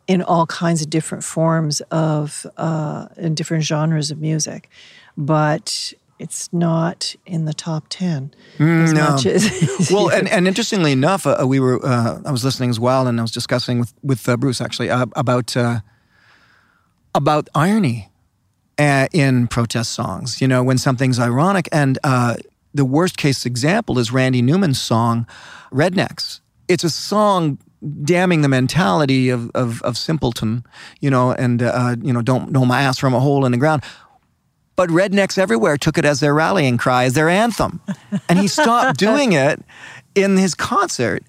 [SPEAKER 3] in all kinds of different forms of uh, in different genres of music, but it's not in the top ten as
[SPEAKER 2] Mm, no.
[SPEAKER 3] much as
[SPEAKER 2] well, and, and interestingly enough, uh, we were uh, I was listening as well, and I was discussing with with uh, Bruce actually uh, about uh, about irony uh, in protest songs. You know, when something's ironic, and uh, the worst case example is Randy Newman's song "Rednecks." It's a song damning the mentality of of, of simpleton, you know, and uh, you know, don't know my ass from a hole in the ground. But rednecks everywhere took it as their rallying cry, as their anthem. And he stopped doing it in his concert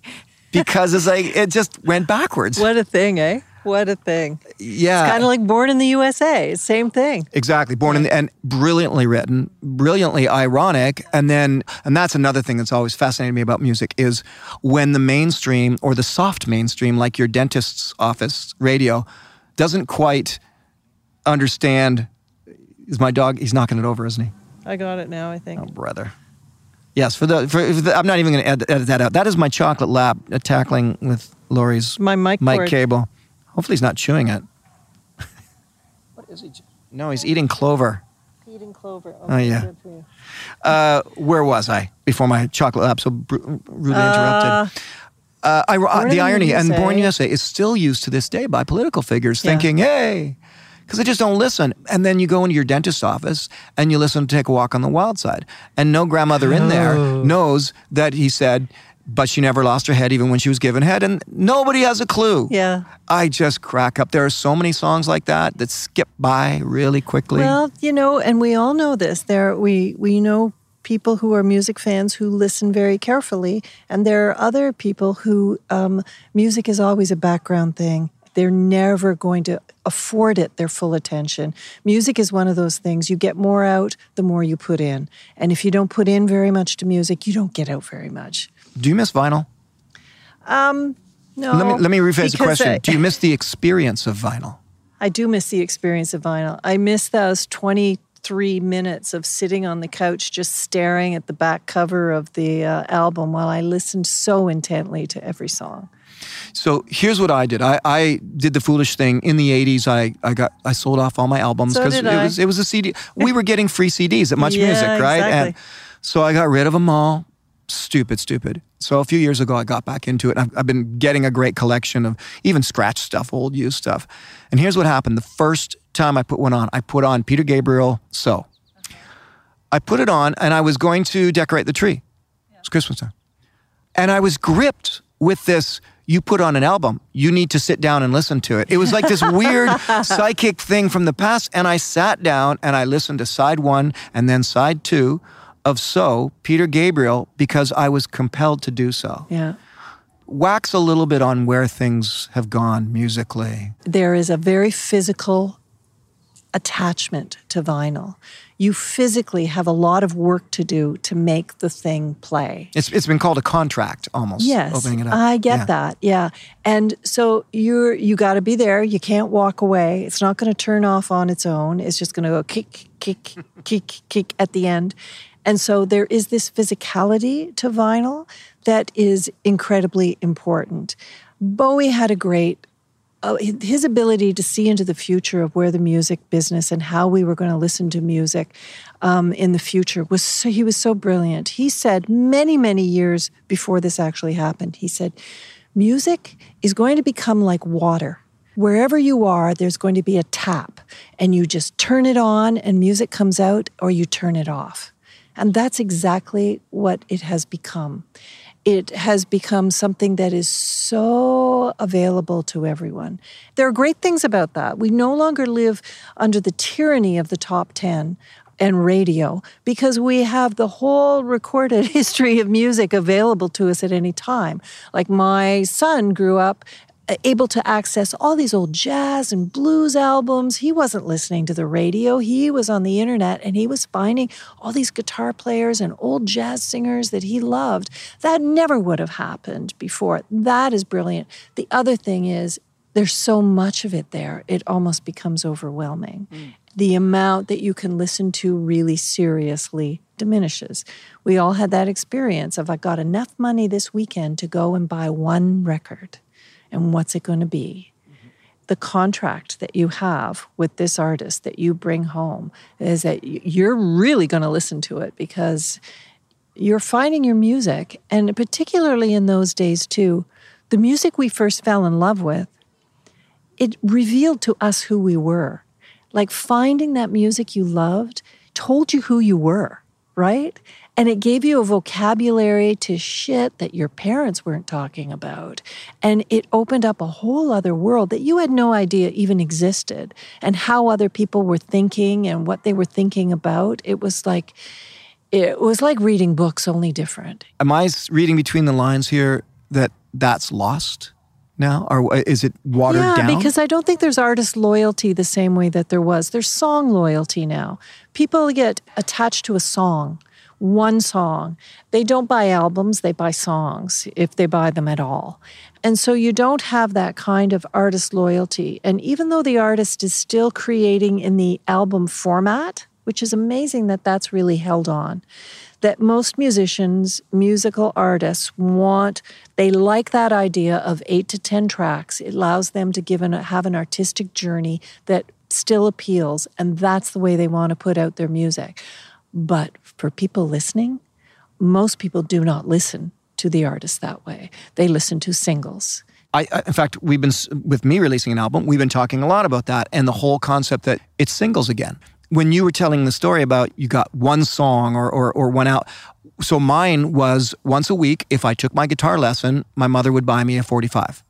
[SPEAKER 2] because it's like it just went backwards.
[SPEAKER 3] what a thing, eh? What a thing.
[SPEAKER 2] Yeah.
[SPEAKER 3] Kind of like Born in the USA, same thing.
[SPEAKER 2] Exactly. Born in the, and brilliantly written, brilliantly ironic. And then, and that's another thing that's always fascinated me about music is when the mainstream or the soft mainstream, like your dentist's office radio, doesn't quite understand. Is my dog, he's knocking it over, isn't he?
[SPEAKER 3] I got it now, I think.
[SPEAKER 2] Oh, brother. Yes, for the, for, for the I'm not even going to edit, that out. That is my chocolate lab uh, tackling with Laurie's
[SPEAKER 3] My mic
[SPEAKER 2] mic
[SPEAKER 3] cord.
[SPEAKER 2] cable. Hopefully he's not chewing it. what is he? No, he's eating clover.
[SPEAKER 3] Eating clover.
[SPEAKER 2] Oh, yeah. Uh, where was I before my chocolate lab so br- rudely interrupted? Uh, I,
[SPEAKER 3] Born
[SPEAKER 2] the
[SPEAKER 3] the
[SPEAKER 2] irony, and Born USA is still used to this day by political figures,
[SPEAKER 3] Yeah.
[SPEAKER 2] thinking, "Hey," because they just don't listen. And then you go into your dentist's office and you listen to "Take a Walk on the Wild Side," and no grandmother in there
[SPEAKER 3] Oh.
[SPEAKER 2] knows that he said, "But she never lost her head, even when she was given head," and nobody has a clue.
[SPEAKER 3] Yeah.
[SPEAKER 2] I just crack up. There are so many songs like that that skip by really quickly.
[SPEAKER 3] Well, you know, and we all know this. There, we we know people who are music fans who listen very carefully, and there are other people who um, music is always a background thing. They're never going to afford it their full attention. Music is one of those things. You get more out the more you put in, and if you don't put in very much to music, you don't get out very much.
[SPEAKER 2] Do you miss vinyl?
[SPEAKER 3] No,
[SPEAKER 2] Let me let me rephrase the question.
[SPEAKER 3] I-
[SPEAKER 2] Do you miss the experience of vinyl?
[SPEAKER 3] I do miss the experience of vinyl. I miss those 23 minutes of sitting on the couch just staring at the back cover of the uh, album while I listened so intently to every song.
[SPEAKER 2] So here's what I did. I, I did the foolish thing in the '80s. I, I got I sold off all my albums because
[SPEAKER 3] did
[SPEAKER 2] it
[SPEAKER 3] I.
[SPEAKER 2] was it was a CD. We were getting free CDs at Much
[SPEAKER 3] Yeah,
[SPEAKER 2] Music, right? And so I got rid of them all. Stupid, stupid. So a few years ago, I got back into it. I've, I've been getting a great collection of even scratch stuff, old used stuff. And here's what happened: the first time I put one on, I put on Peter Gabriel. So I put it on, and I was going to decorate the tree. It's Christmas time. And I was gripped with this. You put on an album, you need to sit down and listen to it. It was like this weird psychic thing from the past. And I sat down and I listened to side one and then side two of So, Peter Gabriel, because I was compelled to do so.
[SPEAKER 3] Yeah.
[SPEAKER 2] Wax a little bit on where things have gone musically.
[SPEAKER 3] There is a very physical attachment to vinyl. You physically have a lot of work to do to make the thing play.
[SPEAKER 2] It's, it's been called a contract almost.
[SPEAKER 3] Yes,
[SPEAKER 2] Opening it up.
[SPEAKER 3] I get
[SPEAKER 2] Yeah.
[SPEAKER 3] that. Yeah, and so you're you got to be there. You can't walk away. It's not going to turn off on its own. It's just going to go kick, kick, kick, kick at the end. And so there is this physicality to vinyl that is incredibly important. Bowie had a great uh, his ability to see into the future of where the music business and how we were going to listen to music um, in the future was so, he was so brilliant. He said many many years before this actually happened. He said, "Music is going to become like water." Wherever you are, there's going to be a tap, and you just turn it on, and music comes out, or you turn it off. And that's exactly what it has become. It has become something that is so available to everyone. There are great things about that. We no longer live under the tyranny of the top 10 and radio because we have the whole recorded history of music available to us at any time. Like my son grew up Uh, able to access all these old jazz and blues albums. He wasn't listening to the radio. He was on the internet and he was finding all these guitar players and old jazz singers that he loved. That never would have happened before. That is brilliant. The other thing is, there's so much of it there, it almost becomes overwhelming. Mm. The amount that you can listen to really seriously diminishes. We all had that experience of I got enough money this weekend to go and buy one record and what's it going to be? The contract that you have with this artist that you bring home is that you're really going to listen to it because you're finding your music, and particularly in those days too, the music we first fell in love with, it revealed to us who we were. Like finding that music you loved told you who you were, right? And it gave you a vocabulary to shit that your parents weren't talking about. And it opened up a whole other world that you had no idea even existed and how other people were thinking and what they were thinking about. It was like, it was like reading books, only different.
[SPEAKER 2] Am I reading between the lines here that that's lost now, or is it watered
[SPEAKER 3] yeah,
[SPEAKER 2] down?
[SPEAKER 3] because I don't think there's artist loyalty the same way that there was. There's song loyalty now. People get attached to a song, one song. They don't buy albums, they buy songs, if they buy them at all. And so you don't have that kind of artist loyalty. And even though the artist is still creating in the album format, which is amazing that that's really held on, that most musicians, musical artists want, they like that idea of eight to 10 tracks. It allows them to give an, have an artistic journey that still appeals, and that's the way they want to put out their music. But for people listening, most people do not listen to the artist that way. They listen to singles.
[SPEAKER 2] I, I, in fact, we've been with me releasing an album. We've been talking a lot about that and the whole concept that it's singles again. When you were telling the story about you got one song or or, or one out, so mine was once a week. If I took my guitar lesson, my mother would buy me a forty-five.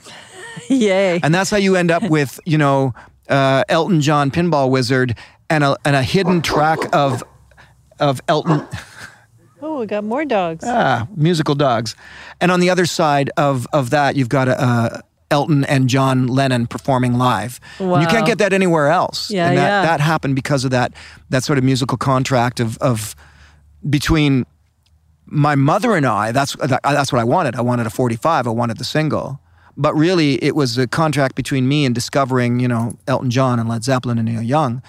[SPEAKER 3] Yay!
[SPEAKER 2] And that's how you end up with you know uh, Elton John Pinball Wizard and a and a hidden track of of Elton.
[SPEAKER 3] Oh, we got more dogs.
[SPEAKER 2] Ah, musical dogs. And on the other side of, of that, you've got uh, Elton and John Lennon performing live.
[SPEAKER 3] Wow.
[SPEAKER 2] You can't get that anywhere else.
[SPEAKER 3] Yeah,
[SPEAKER 2] and that,
[SPEAKER 3] yeah.
[SPEAKER 2] that happened because of that that sort of musical contract of of between my mother and I. That's that's what I wanted. I wanted a 45. I wanted the single. But really, it was a contract between me and discovering, you know, Elton John and Led Zeppelin and Neil Young.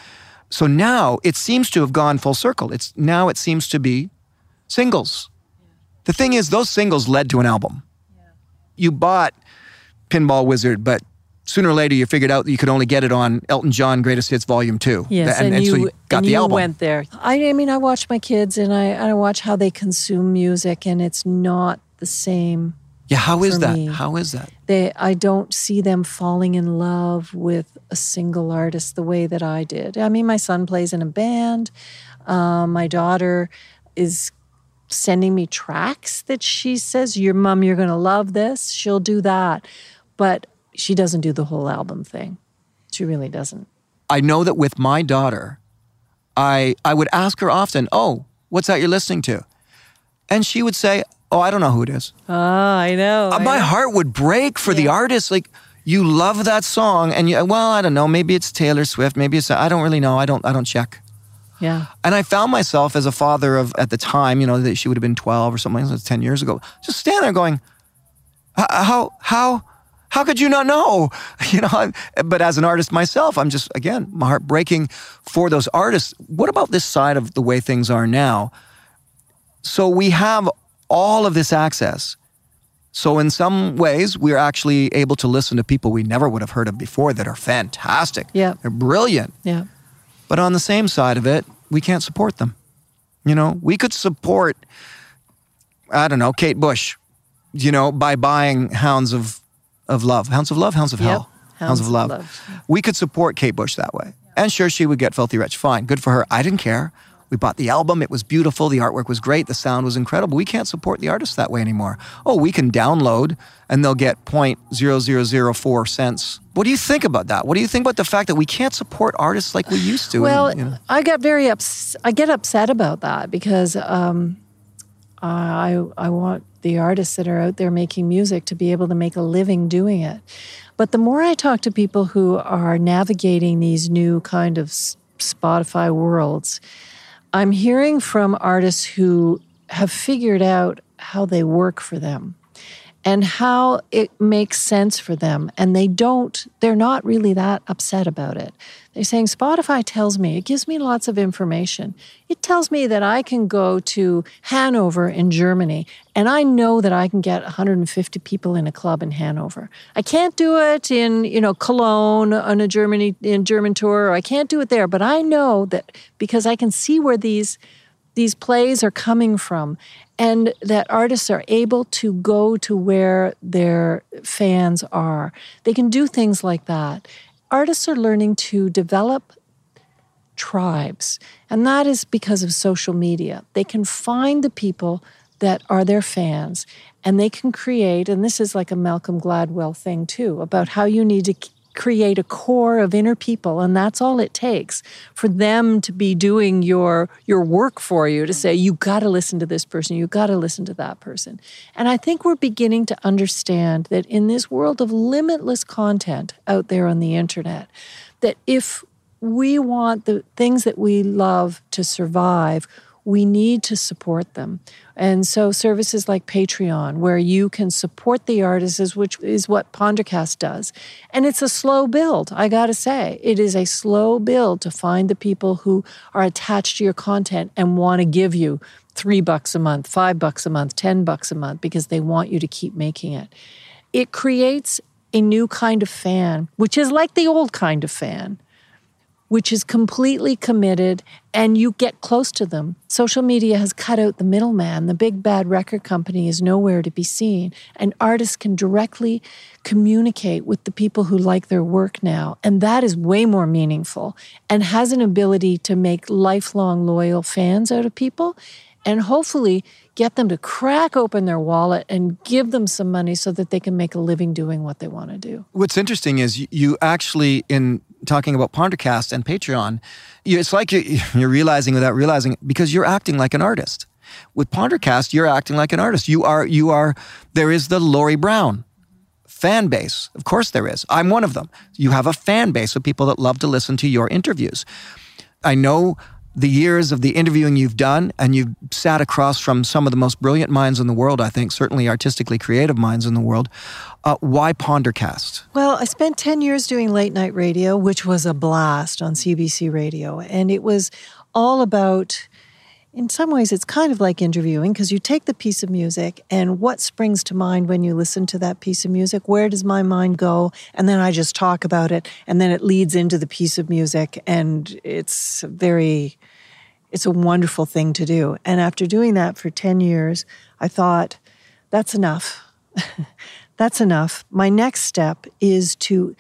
[SPEAKER 2] So now it seems to have gone full circle. It's now it seems to be singles. The thing is, those singles led to an album. You bought Pinball Wizard, but sooner or later you figured out that you could only get it on Elton John Greatest Hits Volume 2.
[SPEAKER 3] Yes,
[SPEAKER 2] and,
[SPEAKER 3] and,
[SPEAKER 2] and
[SPEAKER 3] you,
[SPEAKER 2] so you got
[SPEAKER 3] and
[SPEAKER 2] the
[SPEAKER 3] you
[SPEAKER 2] album.
[SPEAKER 3] went there. I, I mean, I watch my kids and I, I watch how they consume music, and it's not the same.
[SPEAKER 2] Yeah, how is that?
[SPEAKER 3] me.
[SPEAKER 2] How is that?
[SPEAKER 3] They, I don't see them falling in love with a single artist the way that I did. I mean, my son plays in a band. Um, my daughter is sending me tracks that she says, "Your mom, you're going to love this." She'll do that, but she doesn't do the whole album thing. She really doesn't.
[SPEAKER 2] I know that with my daughter, I I would ask her often, "Oh, what's that you're listening to?" And she would say, "Oh, I don't know who it is."
[SPEAKER 3] Ah, I know.
[SPEAKER 2] Uh, my heart would break for the artist. Like you love that song, and you well, I don't know. Maybe it's Taylor Swift. Maybe it's I don't really know. I don't I don't check.
[SPEAKER 3] Yeah.
[SPEAKER 2] And I found myself as a father of at the time, you know, that she would have been twelve or something. Like that, ten years ago, just standing there going, "How how how could you not know?" You know. I'm- But as an artist myself, I'm just again my heart breaking for those artists. What about this side of the way things are now? So we have all of this access. So in some ways, we're actually able to listen to people we never would have heard of before that are fantastic.
[SPEAKER 3] Yeah.
[SPEAKER 2] They're brilliant.
[SPEAKER 3] Yeah.
[SPEAKER 2] But on the same side of it, we can't support them. You know, we could support, I don't know, Kate Bush, you know, by buying Hounds of, of Love. Hounds of Love? Hounds of
[SPEAKER 3] Yep.
[SPEAKER 2] Hell?
[SPEAKER 3] Hounds
[SPEAKER 2] of
[SPEAKER 3] of
[SPEAKER 2] Love.
[SPEAKER 3] Love.
[SPEAKER 2] We could support Kate Bush that way. And sure, she would get Filthy Rich. Fine. Good for her. I didn't care. We bought the album. It was beautiful. The artwork was great. The sound was incredible. We can't support the artists that way anymore. Oh, we can download and they'll get 0.0004 cents. What do you think about that? What do you think about the fact that we can't support artists like we used to?
[SPEAKER 3] Well,
[SPEAKER 2] And, you know,
[SPEAKER 3] I get very ups- I get upset about that because um, I I want the artists that are out there making music to be able to make a living doing it. But the more I talk to people who are navigating these new kind of Spotify worlds, I'm hearing from artists who have figured out how they work for them and how it makes sense for them. And they don't, they're not really that upset about it. They're saying Spotify tells me, it gives me lots of information. It tells me that I can go to Hanover in Germany and I know that I can get 150 people in a club in Hanover. I can't do it in, you know, Cologne on a Germany in German tour, or I can't do it there, but I know that because I can see where these these plays are coming from and that artists are able to go to where their fans are. They can do things like that. Artists are learning to develop tribes, and that is because of social media. They can find the people that are their fans and they can create, and this is like a Malcolm Gladwell thing too, about how you need to create a core of inner people and that's all it takes for them to be doing your your work for you to say you got to listen to this person you got to listen to that person. And i think we're beginning to understand that in this world of limitless content out there on the internet that if we want the things that we love to survive we need to support them. And so services like Patreon, where you can support the artists, which is what Pondercast does. And it's a slow build, I gotta say. It is a slow build to find the people who are attached to your content and want to give you three bucks a month, five bucks a month, ten bucks a month, because they want you to keep making it. It creates a new kind of fan, which is like the old kind of fan which is completely committed and you get close to them. Social media has cut out the middleman. The big bad record company is nowhere to be seen. And artists can directly communicate with the people who like their work now. And that is way more meaningful and has an ability to make lifelong loyal fans out of people and hopefully get them to crack open their wallet and give them some money so that they can make a living doing what they want to do.
[SPEAKER 2] What's interesting is you actually, in talking about Pondercast and Patreon, it's like you're realizing without realizing because you're acting like an artist. With Pondercast, you're acting like an artist. You are, you are, there is the Laurie Brown fan base. Of course there is. I'm one of them. You have a fan base of people that love to listen to your interviews. I know the years of the interviewing you've done, and you've sat across from some of the most brilliant minds in the world, I think, certainly artistically creative minds in the world. Uh, why Pondercast?
[SPEAKER 3] Well, I spent 10 years doing late night radio, which was a blast on CBC radio. And it was all about in some ways, it's kind of like interviewing because you take the piece of music and what springs to mind when you listen to that piece of music? Where does my mind go? And then I just talk about it, and then it leads into the piece of music, and it's very, it's a wonderful thing to do. And after doing that for 10 years, I thought, that's enough. that's enough. My next step is to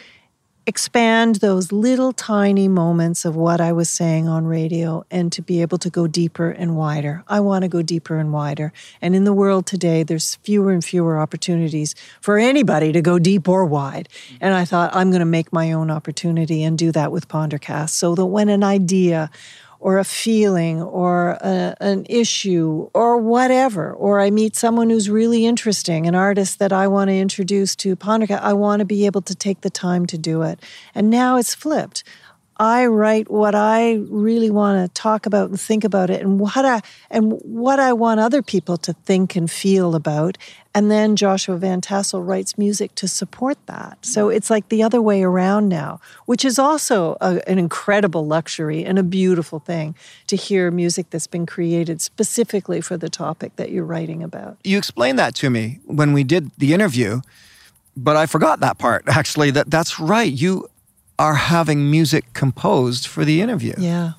[SPEAKER 3] expand those little tiny moments of what I was saying on radio and to be able to go deeper and wider. I want to go deeper and wider. And in the world today, there's fewer and fewer opportunities for anybody to go deep or wide. And I thought, I'm going to make my own opportunity and do that with Pondercast so that when an idea or a feeling or a, an issue or whatever, or I meet someone who's really interesting, an artist that I want to introduce to Pondercast, I want to be able to take the time to do it. And now it's flipped. I write what I really want to talk about and think about it and what I and what I want other people to think and feel about. And then Joshua Van Tassel writes music to support that. So mm. it's like the other way around now, which is also a, an incredible luxury and a beautiful thing to hear music that's been created specifically for the topic that you're writing about.
[SPEAKER 2] You explained that to me when we did the interview, but I forgot that part actually that that's right. You are having music composed for the interview.
[SPEAKER 3] Yeah.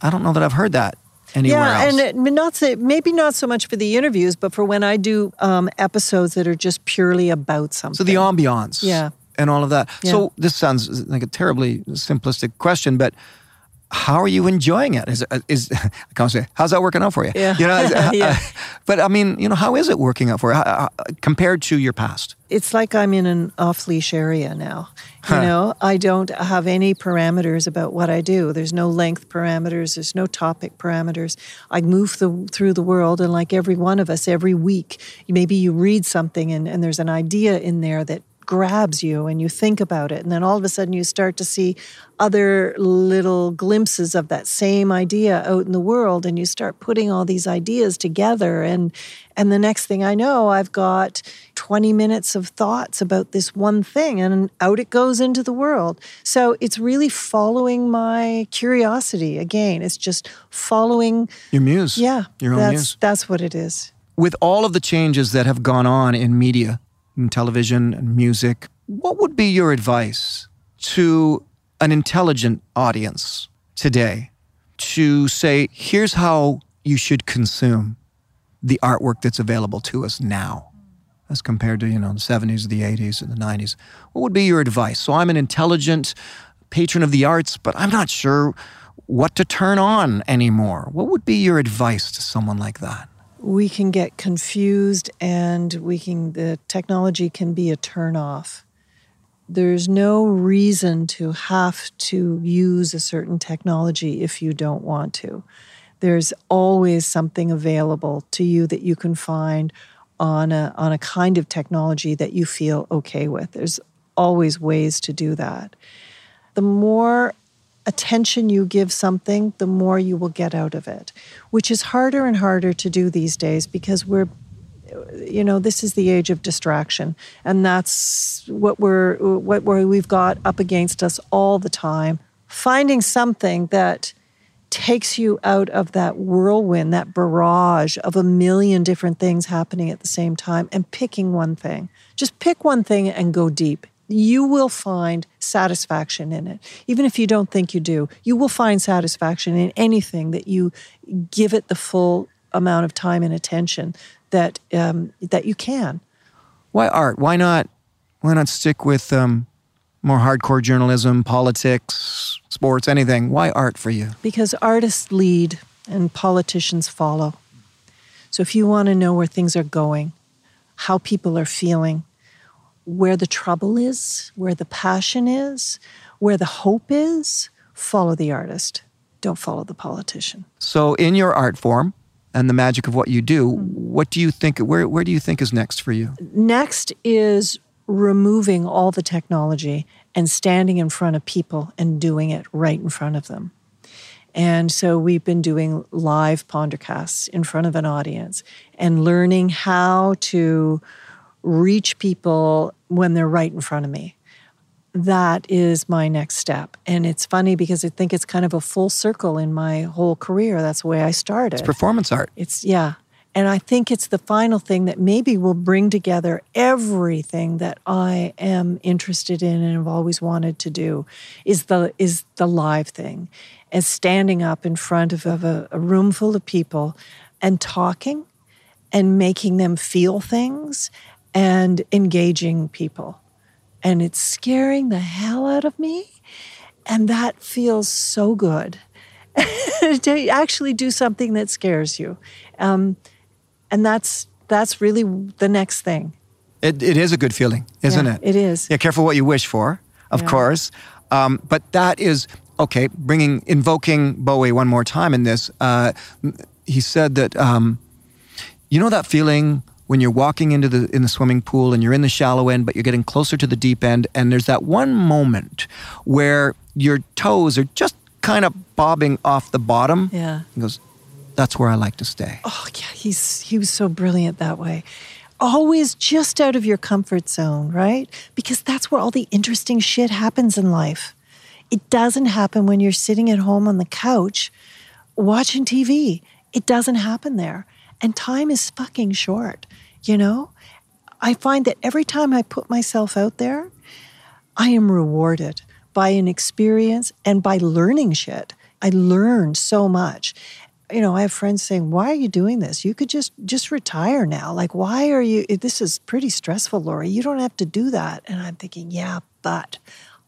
[SPEAKER 2] I don't know that I've heard that anywhere
[SPEAKER 3] yeah,
[SPEAKER 2] else.
[SPEAKER 3] and it, not say, maybe not so much for the interviews, but for when I do um, episodes that are just purely about something.
[SPEAKER 2] So the ambiance.
[SPEAKER 3] Yeah.
[SPEAKER 2] And all of that.
[SPEAKER 3] Yeah.
[SPEAKER 2] So this sounds like a terribly simplistic question, but how are you enjoying it? Is, is I can't say how's that working out for you?
[SPEAKER 3] Yeah.
[SPEAKER 2] You know, uh,
[SPEAKER 3] yeah.
[SPEAKER 2] Uh, but I mean, you know, how is it working out for you how, compared to your past?
[SPEAKER 3] It's like I'm in an off leash area now. You know, I don't have any parameters about what I do. There's no length parameters. There's no topic parameters. I move the, through the world, and like every one of us, every week, maybe you read something and, and there's an idea in there that grabs you and you think about it. And then all of a sudden you start to see other little glimpses of that same idea out in the world and you start putting all these ideas together and and the next thing I know I've got 20 minutes of thoughts about this one thing and out it goes into the world. So it's really following my curiosity again. It's just following
[SPEAKER 2] your muse.
[SPEAKER 3] Yeah.
[SPEAKER 2] Your own
[SPEAKER 3] that's,
[SPEAKER 2] muse.
[SPEAKER 3] That's what it is.
[SPEAKER 2] With all of the changes that have gone on in media in television and music. What would be your advice to an intelligent audience today to say, here's how you should consume the artwork that's available to us now? As compared to, you know, the 70s, the 80s, and the 90s. What would be your advice? So I'm an intelligent patron of the arts, but I'm not sure what to turn on anymore. What would be your advice to someone like that?
[SPEAKER 3] We can get confused and we can the technology can be a turn off there's no reason to have to use a certain technology if you don't want to. There's always something available to you that you can find on a, on a kind of technology that you feel okay with. There's always ways to do that. The more attention you give something, the more you will get out of it, which is harder and harder to do these days because we're you know this is the age of distraction. And that's what we're what we're, we've got up against us all the time. Finding something that takes you out of that whirlwind that barrage of a million different things happening at the same time and picking one thing. Just pick one thing and go deep you will find satisfaction in it. Even if you don't think you do, you will find satisfaction in anything that you give it the full amount of time and attention that um, that you can.
[SPEAKER 2] Why art? Why not? Why not stick with um, more hardcore journalism, politics, sports, anything? Why art for you?
[SPEAKER 3] Because artists lead and politicians follow. So if you want to know where things are going, how people are feeling, where the trouble is, where the passion is, where the hope is, follow the artist. Don't follow the politician.
[SPEAKER 2] So, in your art form and the magic of what you do, mm-hmm. what do you think? Where, where do you think is next for you?
[SPEAKER 3] Next is removing all the technology and standing in front of people and doing it right in front of them. And so we've been doing live pondercasts in front of an audience and learning how to reach people when they're right in front of me. That is my next step. And it's funny because I think it's kind of a full circle in my whole career. That's the way I started.
[SPEAKER 2] It's performance art.
[SPEAKER 3] It's, yeah. And I think it's the final thing that maybe will bring together everything that I am interested in and have always wanted to do is the is the live thing. As standing up in front of, of a, a room full of people and talking and making them feel things and engaging people. And it's scaring the hell out of me. And that feels so good to actually do something that scares you. Um, and that's that's really the next thing.
[SPEAKER 2] It, it is a good feeling, isn't
[SPEAKER 3] Yeah,
[SPEAKER 2] it?
[SPEAKER 3] it is.
[SPEAKER 2] Yeah, careful what you wish for, of
[SPEAKER 3] Yeah.
[SPEAKER 2] course. Um, but that is okay. Bringing invoking Bowie one more time in this. Uh, he said that um, you know that feeling when you're walking into the in the swimming pool and you're in the shallow end, but you're getting closer to the deep end, and there's that one moment where your toes are just kind of bobbing off the bottom.
[SPEAKER 3] Yeah.
[SPEAKER 2] He goes, "That's where I like to stay."
[SPEAKER 3] Oh yeah, he's he was so brilliant that way. Always just out of your comfort zone, right? Because that's where all the interesting shit happens in life. It doesn't happen when you're sitting at home on the couch watching TV. It doesn't happen there. And time is fucking short, you know? I find that every time I put myself out there, I am rewarded by an experience and by learning shit. I learned so much. You know, I have friends saying, "Why are you doing this? You could just just retire now. Like, why are you? Eh, this is pretty stressful, Laurie. You don't have to do that." And I'm thinking, "Yeah, but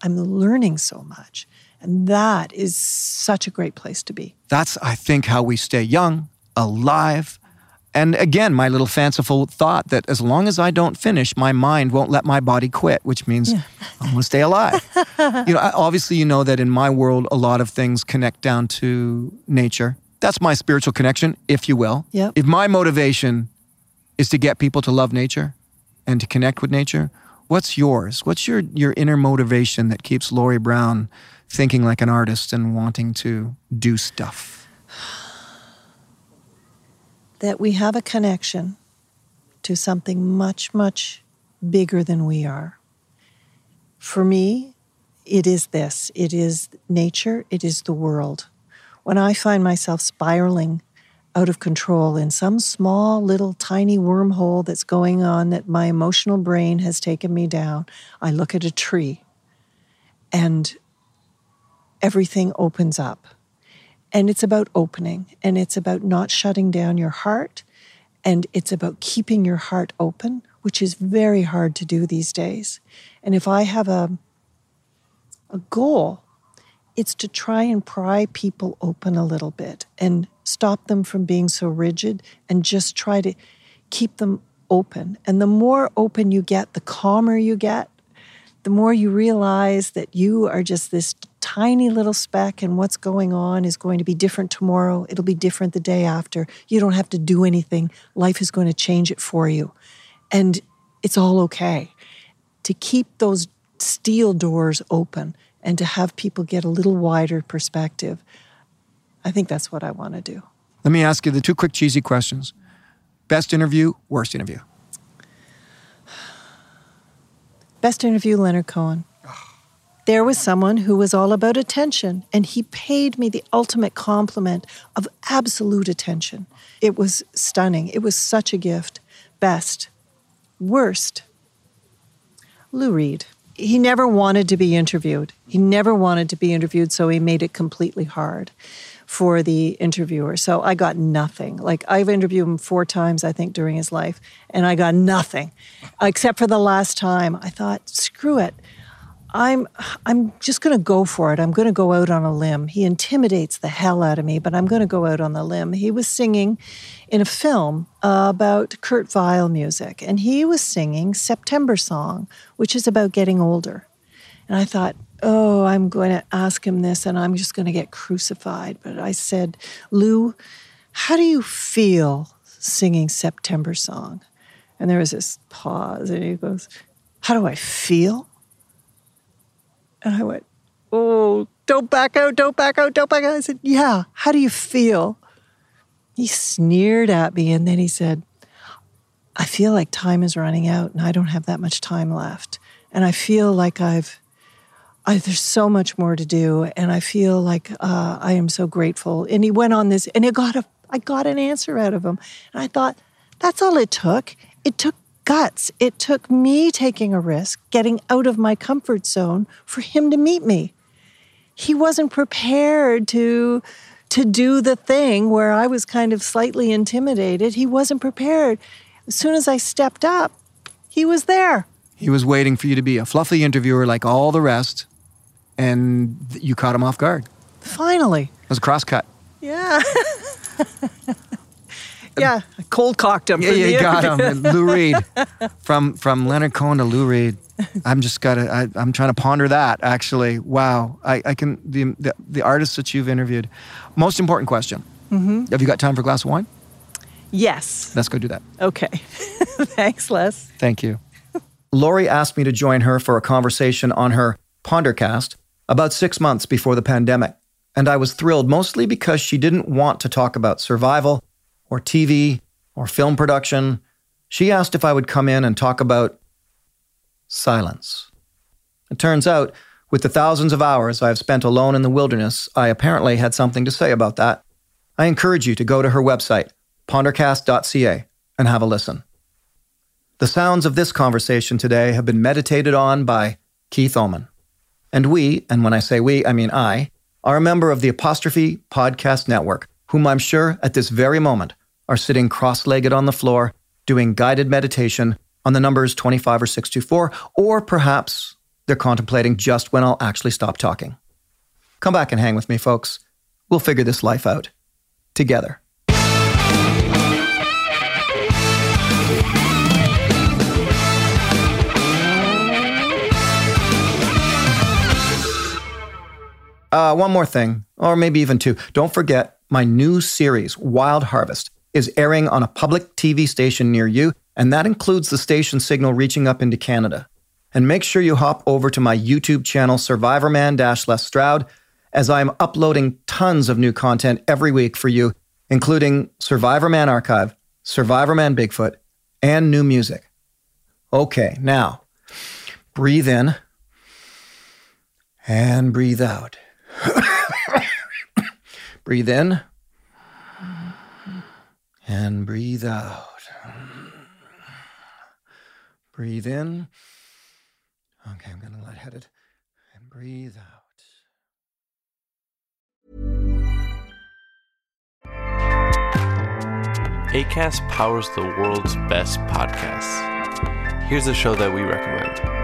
[SPEAKER 3] I'm learning so much, and that is such a great place to be."
[SPEAKER 2] That's, I think, how we stay young, alive. And again, my little fanciful thought that as long as I don't finish, my mind won't let my body quit, which means I'm going to stay alive. you know, obviously, you know that in my world, a lot of things connect down to nature. That's my spiritual connection, if you will.
[SPEAKER 3] Yep.
[SPEAKER 2] If my motivation is to get people to love nature and to connect with nature, what's yours? What's your, your inner motivation that keeps Laurie Brown thinking like an artist and wanting to do stuff?
[SPEAKER 3] That we have a connection to something much, much bigger than we are. For me, it is this it is nature, it is the world. When I find myself spiraling out of control in some small little tiny wormhole that's going on that my emotional brain has taken me down, I look at a tree and everything opens up. And it's about opening and it's about not shutting down your heart and it's about keeping your heart open, which is very hard to do these days. And if I have a, a goal, it's to try and pry people open a little bit and stop them from being so rigid and just try to keep them open. And the more open you get, the calmer you get, the more you realize that you are just this tiny little speck and what's going on is going to be different tomorrow. It'll be different the day after. You don't have to do anything. Life is going to change it for you. And it's all okay. To keep those steel doors open and to have people get a little wider perspective, I think that's what I want to do.
[SPEAKER 2] Let me ask you the two quick cheesy questions. Best interview, worst interview.
[SPEAKER 3] Best interview, Leonard Cohen. There was someone who was all about attention, and he paid me the ultimate compliment of absolute attention. It was stunning. It was such a gift. Best. Worst. Lou Reed. He never wanted to be interviewed. He never wanted to be interviewed, so he made it completely hard for the interviewer. So I got nothing. Like I've interviewed him four times, I think, during his life, and I got nothing, except for the last time. I thought, screw it. I'm I'm just going to go for it. I'm going to go out on a limb. He intimidates the hell out of me, but I'm going to go out on the limb. He was singing in a film uh, about Kurt Weill music, and he was singing September Song, which is about getting older. And I thought, oh, I'm going to ask him this, and I'm just going to get crucified. But I said, Lou, how do you feel singing September Song? And there was this pause, and he goes, How do I feel? And I went, Oh, don't back out, don't back out, don't back out. I said, Yeah, how do you feel? He sneered at me and then he said, I feel like time is running out and I don't have that much time left. And I feel like I've, I, there's so much more to do. And I feel like uh, I am so grateful. And he went on this and it got a, I got an answer out of him. And I thought, that's all it took. It took guts. It took me taking a risk, getting out of my comfort zone for him to meet me. He wasn't prepared to to do the thing where I was kind of slightly intimidated. He wasn't prepared. As soon as I stepped up, he was there.
[SPEAKER 2] He was waiting for you to be a fluffy interviewer like all the rest, and you caught him off guard.
[SPEAKER 3] Finally.
[SPEAKER 2] It was a cross cut.
[SPEAKER 3] Yeah. yeah, I cold cocked him.
[SPEAKER 2] Yeah, yeah, you got him. Lou Reed. From from Leonard Cohen to Lou Reed. I'm just gotta. I, I'm trying to ponder that. Actually, wow. I, I can the, the the artists that you've interviewed. Most important question.
[SPEAKER 3] Mm-hmm.
[SPEAKER 2] Have you got time for a glass of wine?
[SPEAKER 3] Yes.
[SPEAKER 2] Let's go do that.
[SPEAKER 3] Okay. Thanks, Les.
[SPEAKER 2] Thank you. Laurie asked me to join her for a conversation on her Pondercast about six months before the pandemic. And I was thrilled mostly because she didn't want to talk about survival or TV or film production. She asked if I would come in and talk about silence. It turns out, with the thousands of hours I have spent alone in the wilderness, I apparently had something to say about that. I encourage you to go to her website, pondercast.ca, and have a listen. The sounds of this conversation today have been meditated on by Keith Oman. And we, and when I say we, I mean I, are a member of the Apostrophe Podcast Network, whom I'm sure at this very moment are sitting cross legged on the floor doing guided meditation on the numbers 25 or 624, or perhaps they're contemplating just when I'll actually stop talking. Come back and hang with me, folks. We'll figure this life out together. Uh, one more thing, or maybe even two. Don't forget my new series, Wild Harvest, is airing on a public TV station near you, and that includes the station signal reaching up into Canada. And make sure you hop over to my YouTube channel, Survivorman Les Stroud, as I'm uploading tons of new content every week for you, including Survivorman Archive, Survivorman Bigfoot, and new music. Okay, now breathe in and breathe out. breathe in and breathe out. Breathe in. Okay, I'm getting lightheaded. And breathe out.
[SPEAKER 6] ACAST powers the world's best podcasts. Here's a show that we recommend.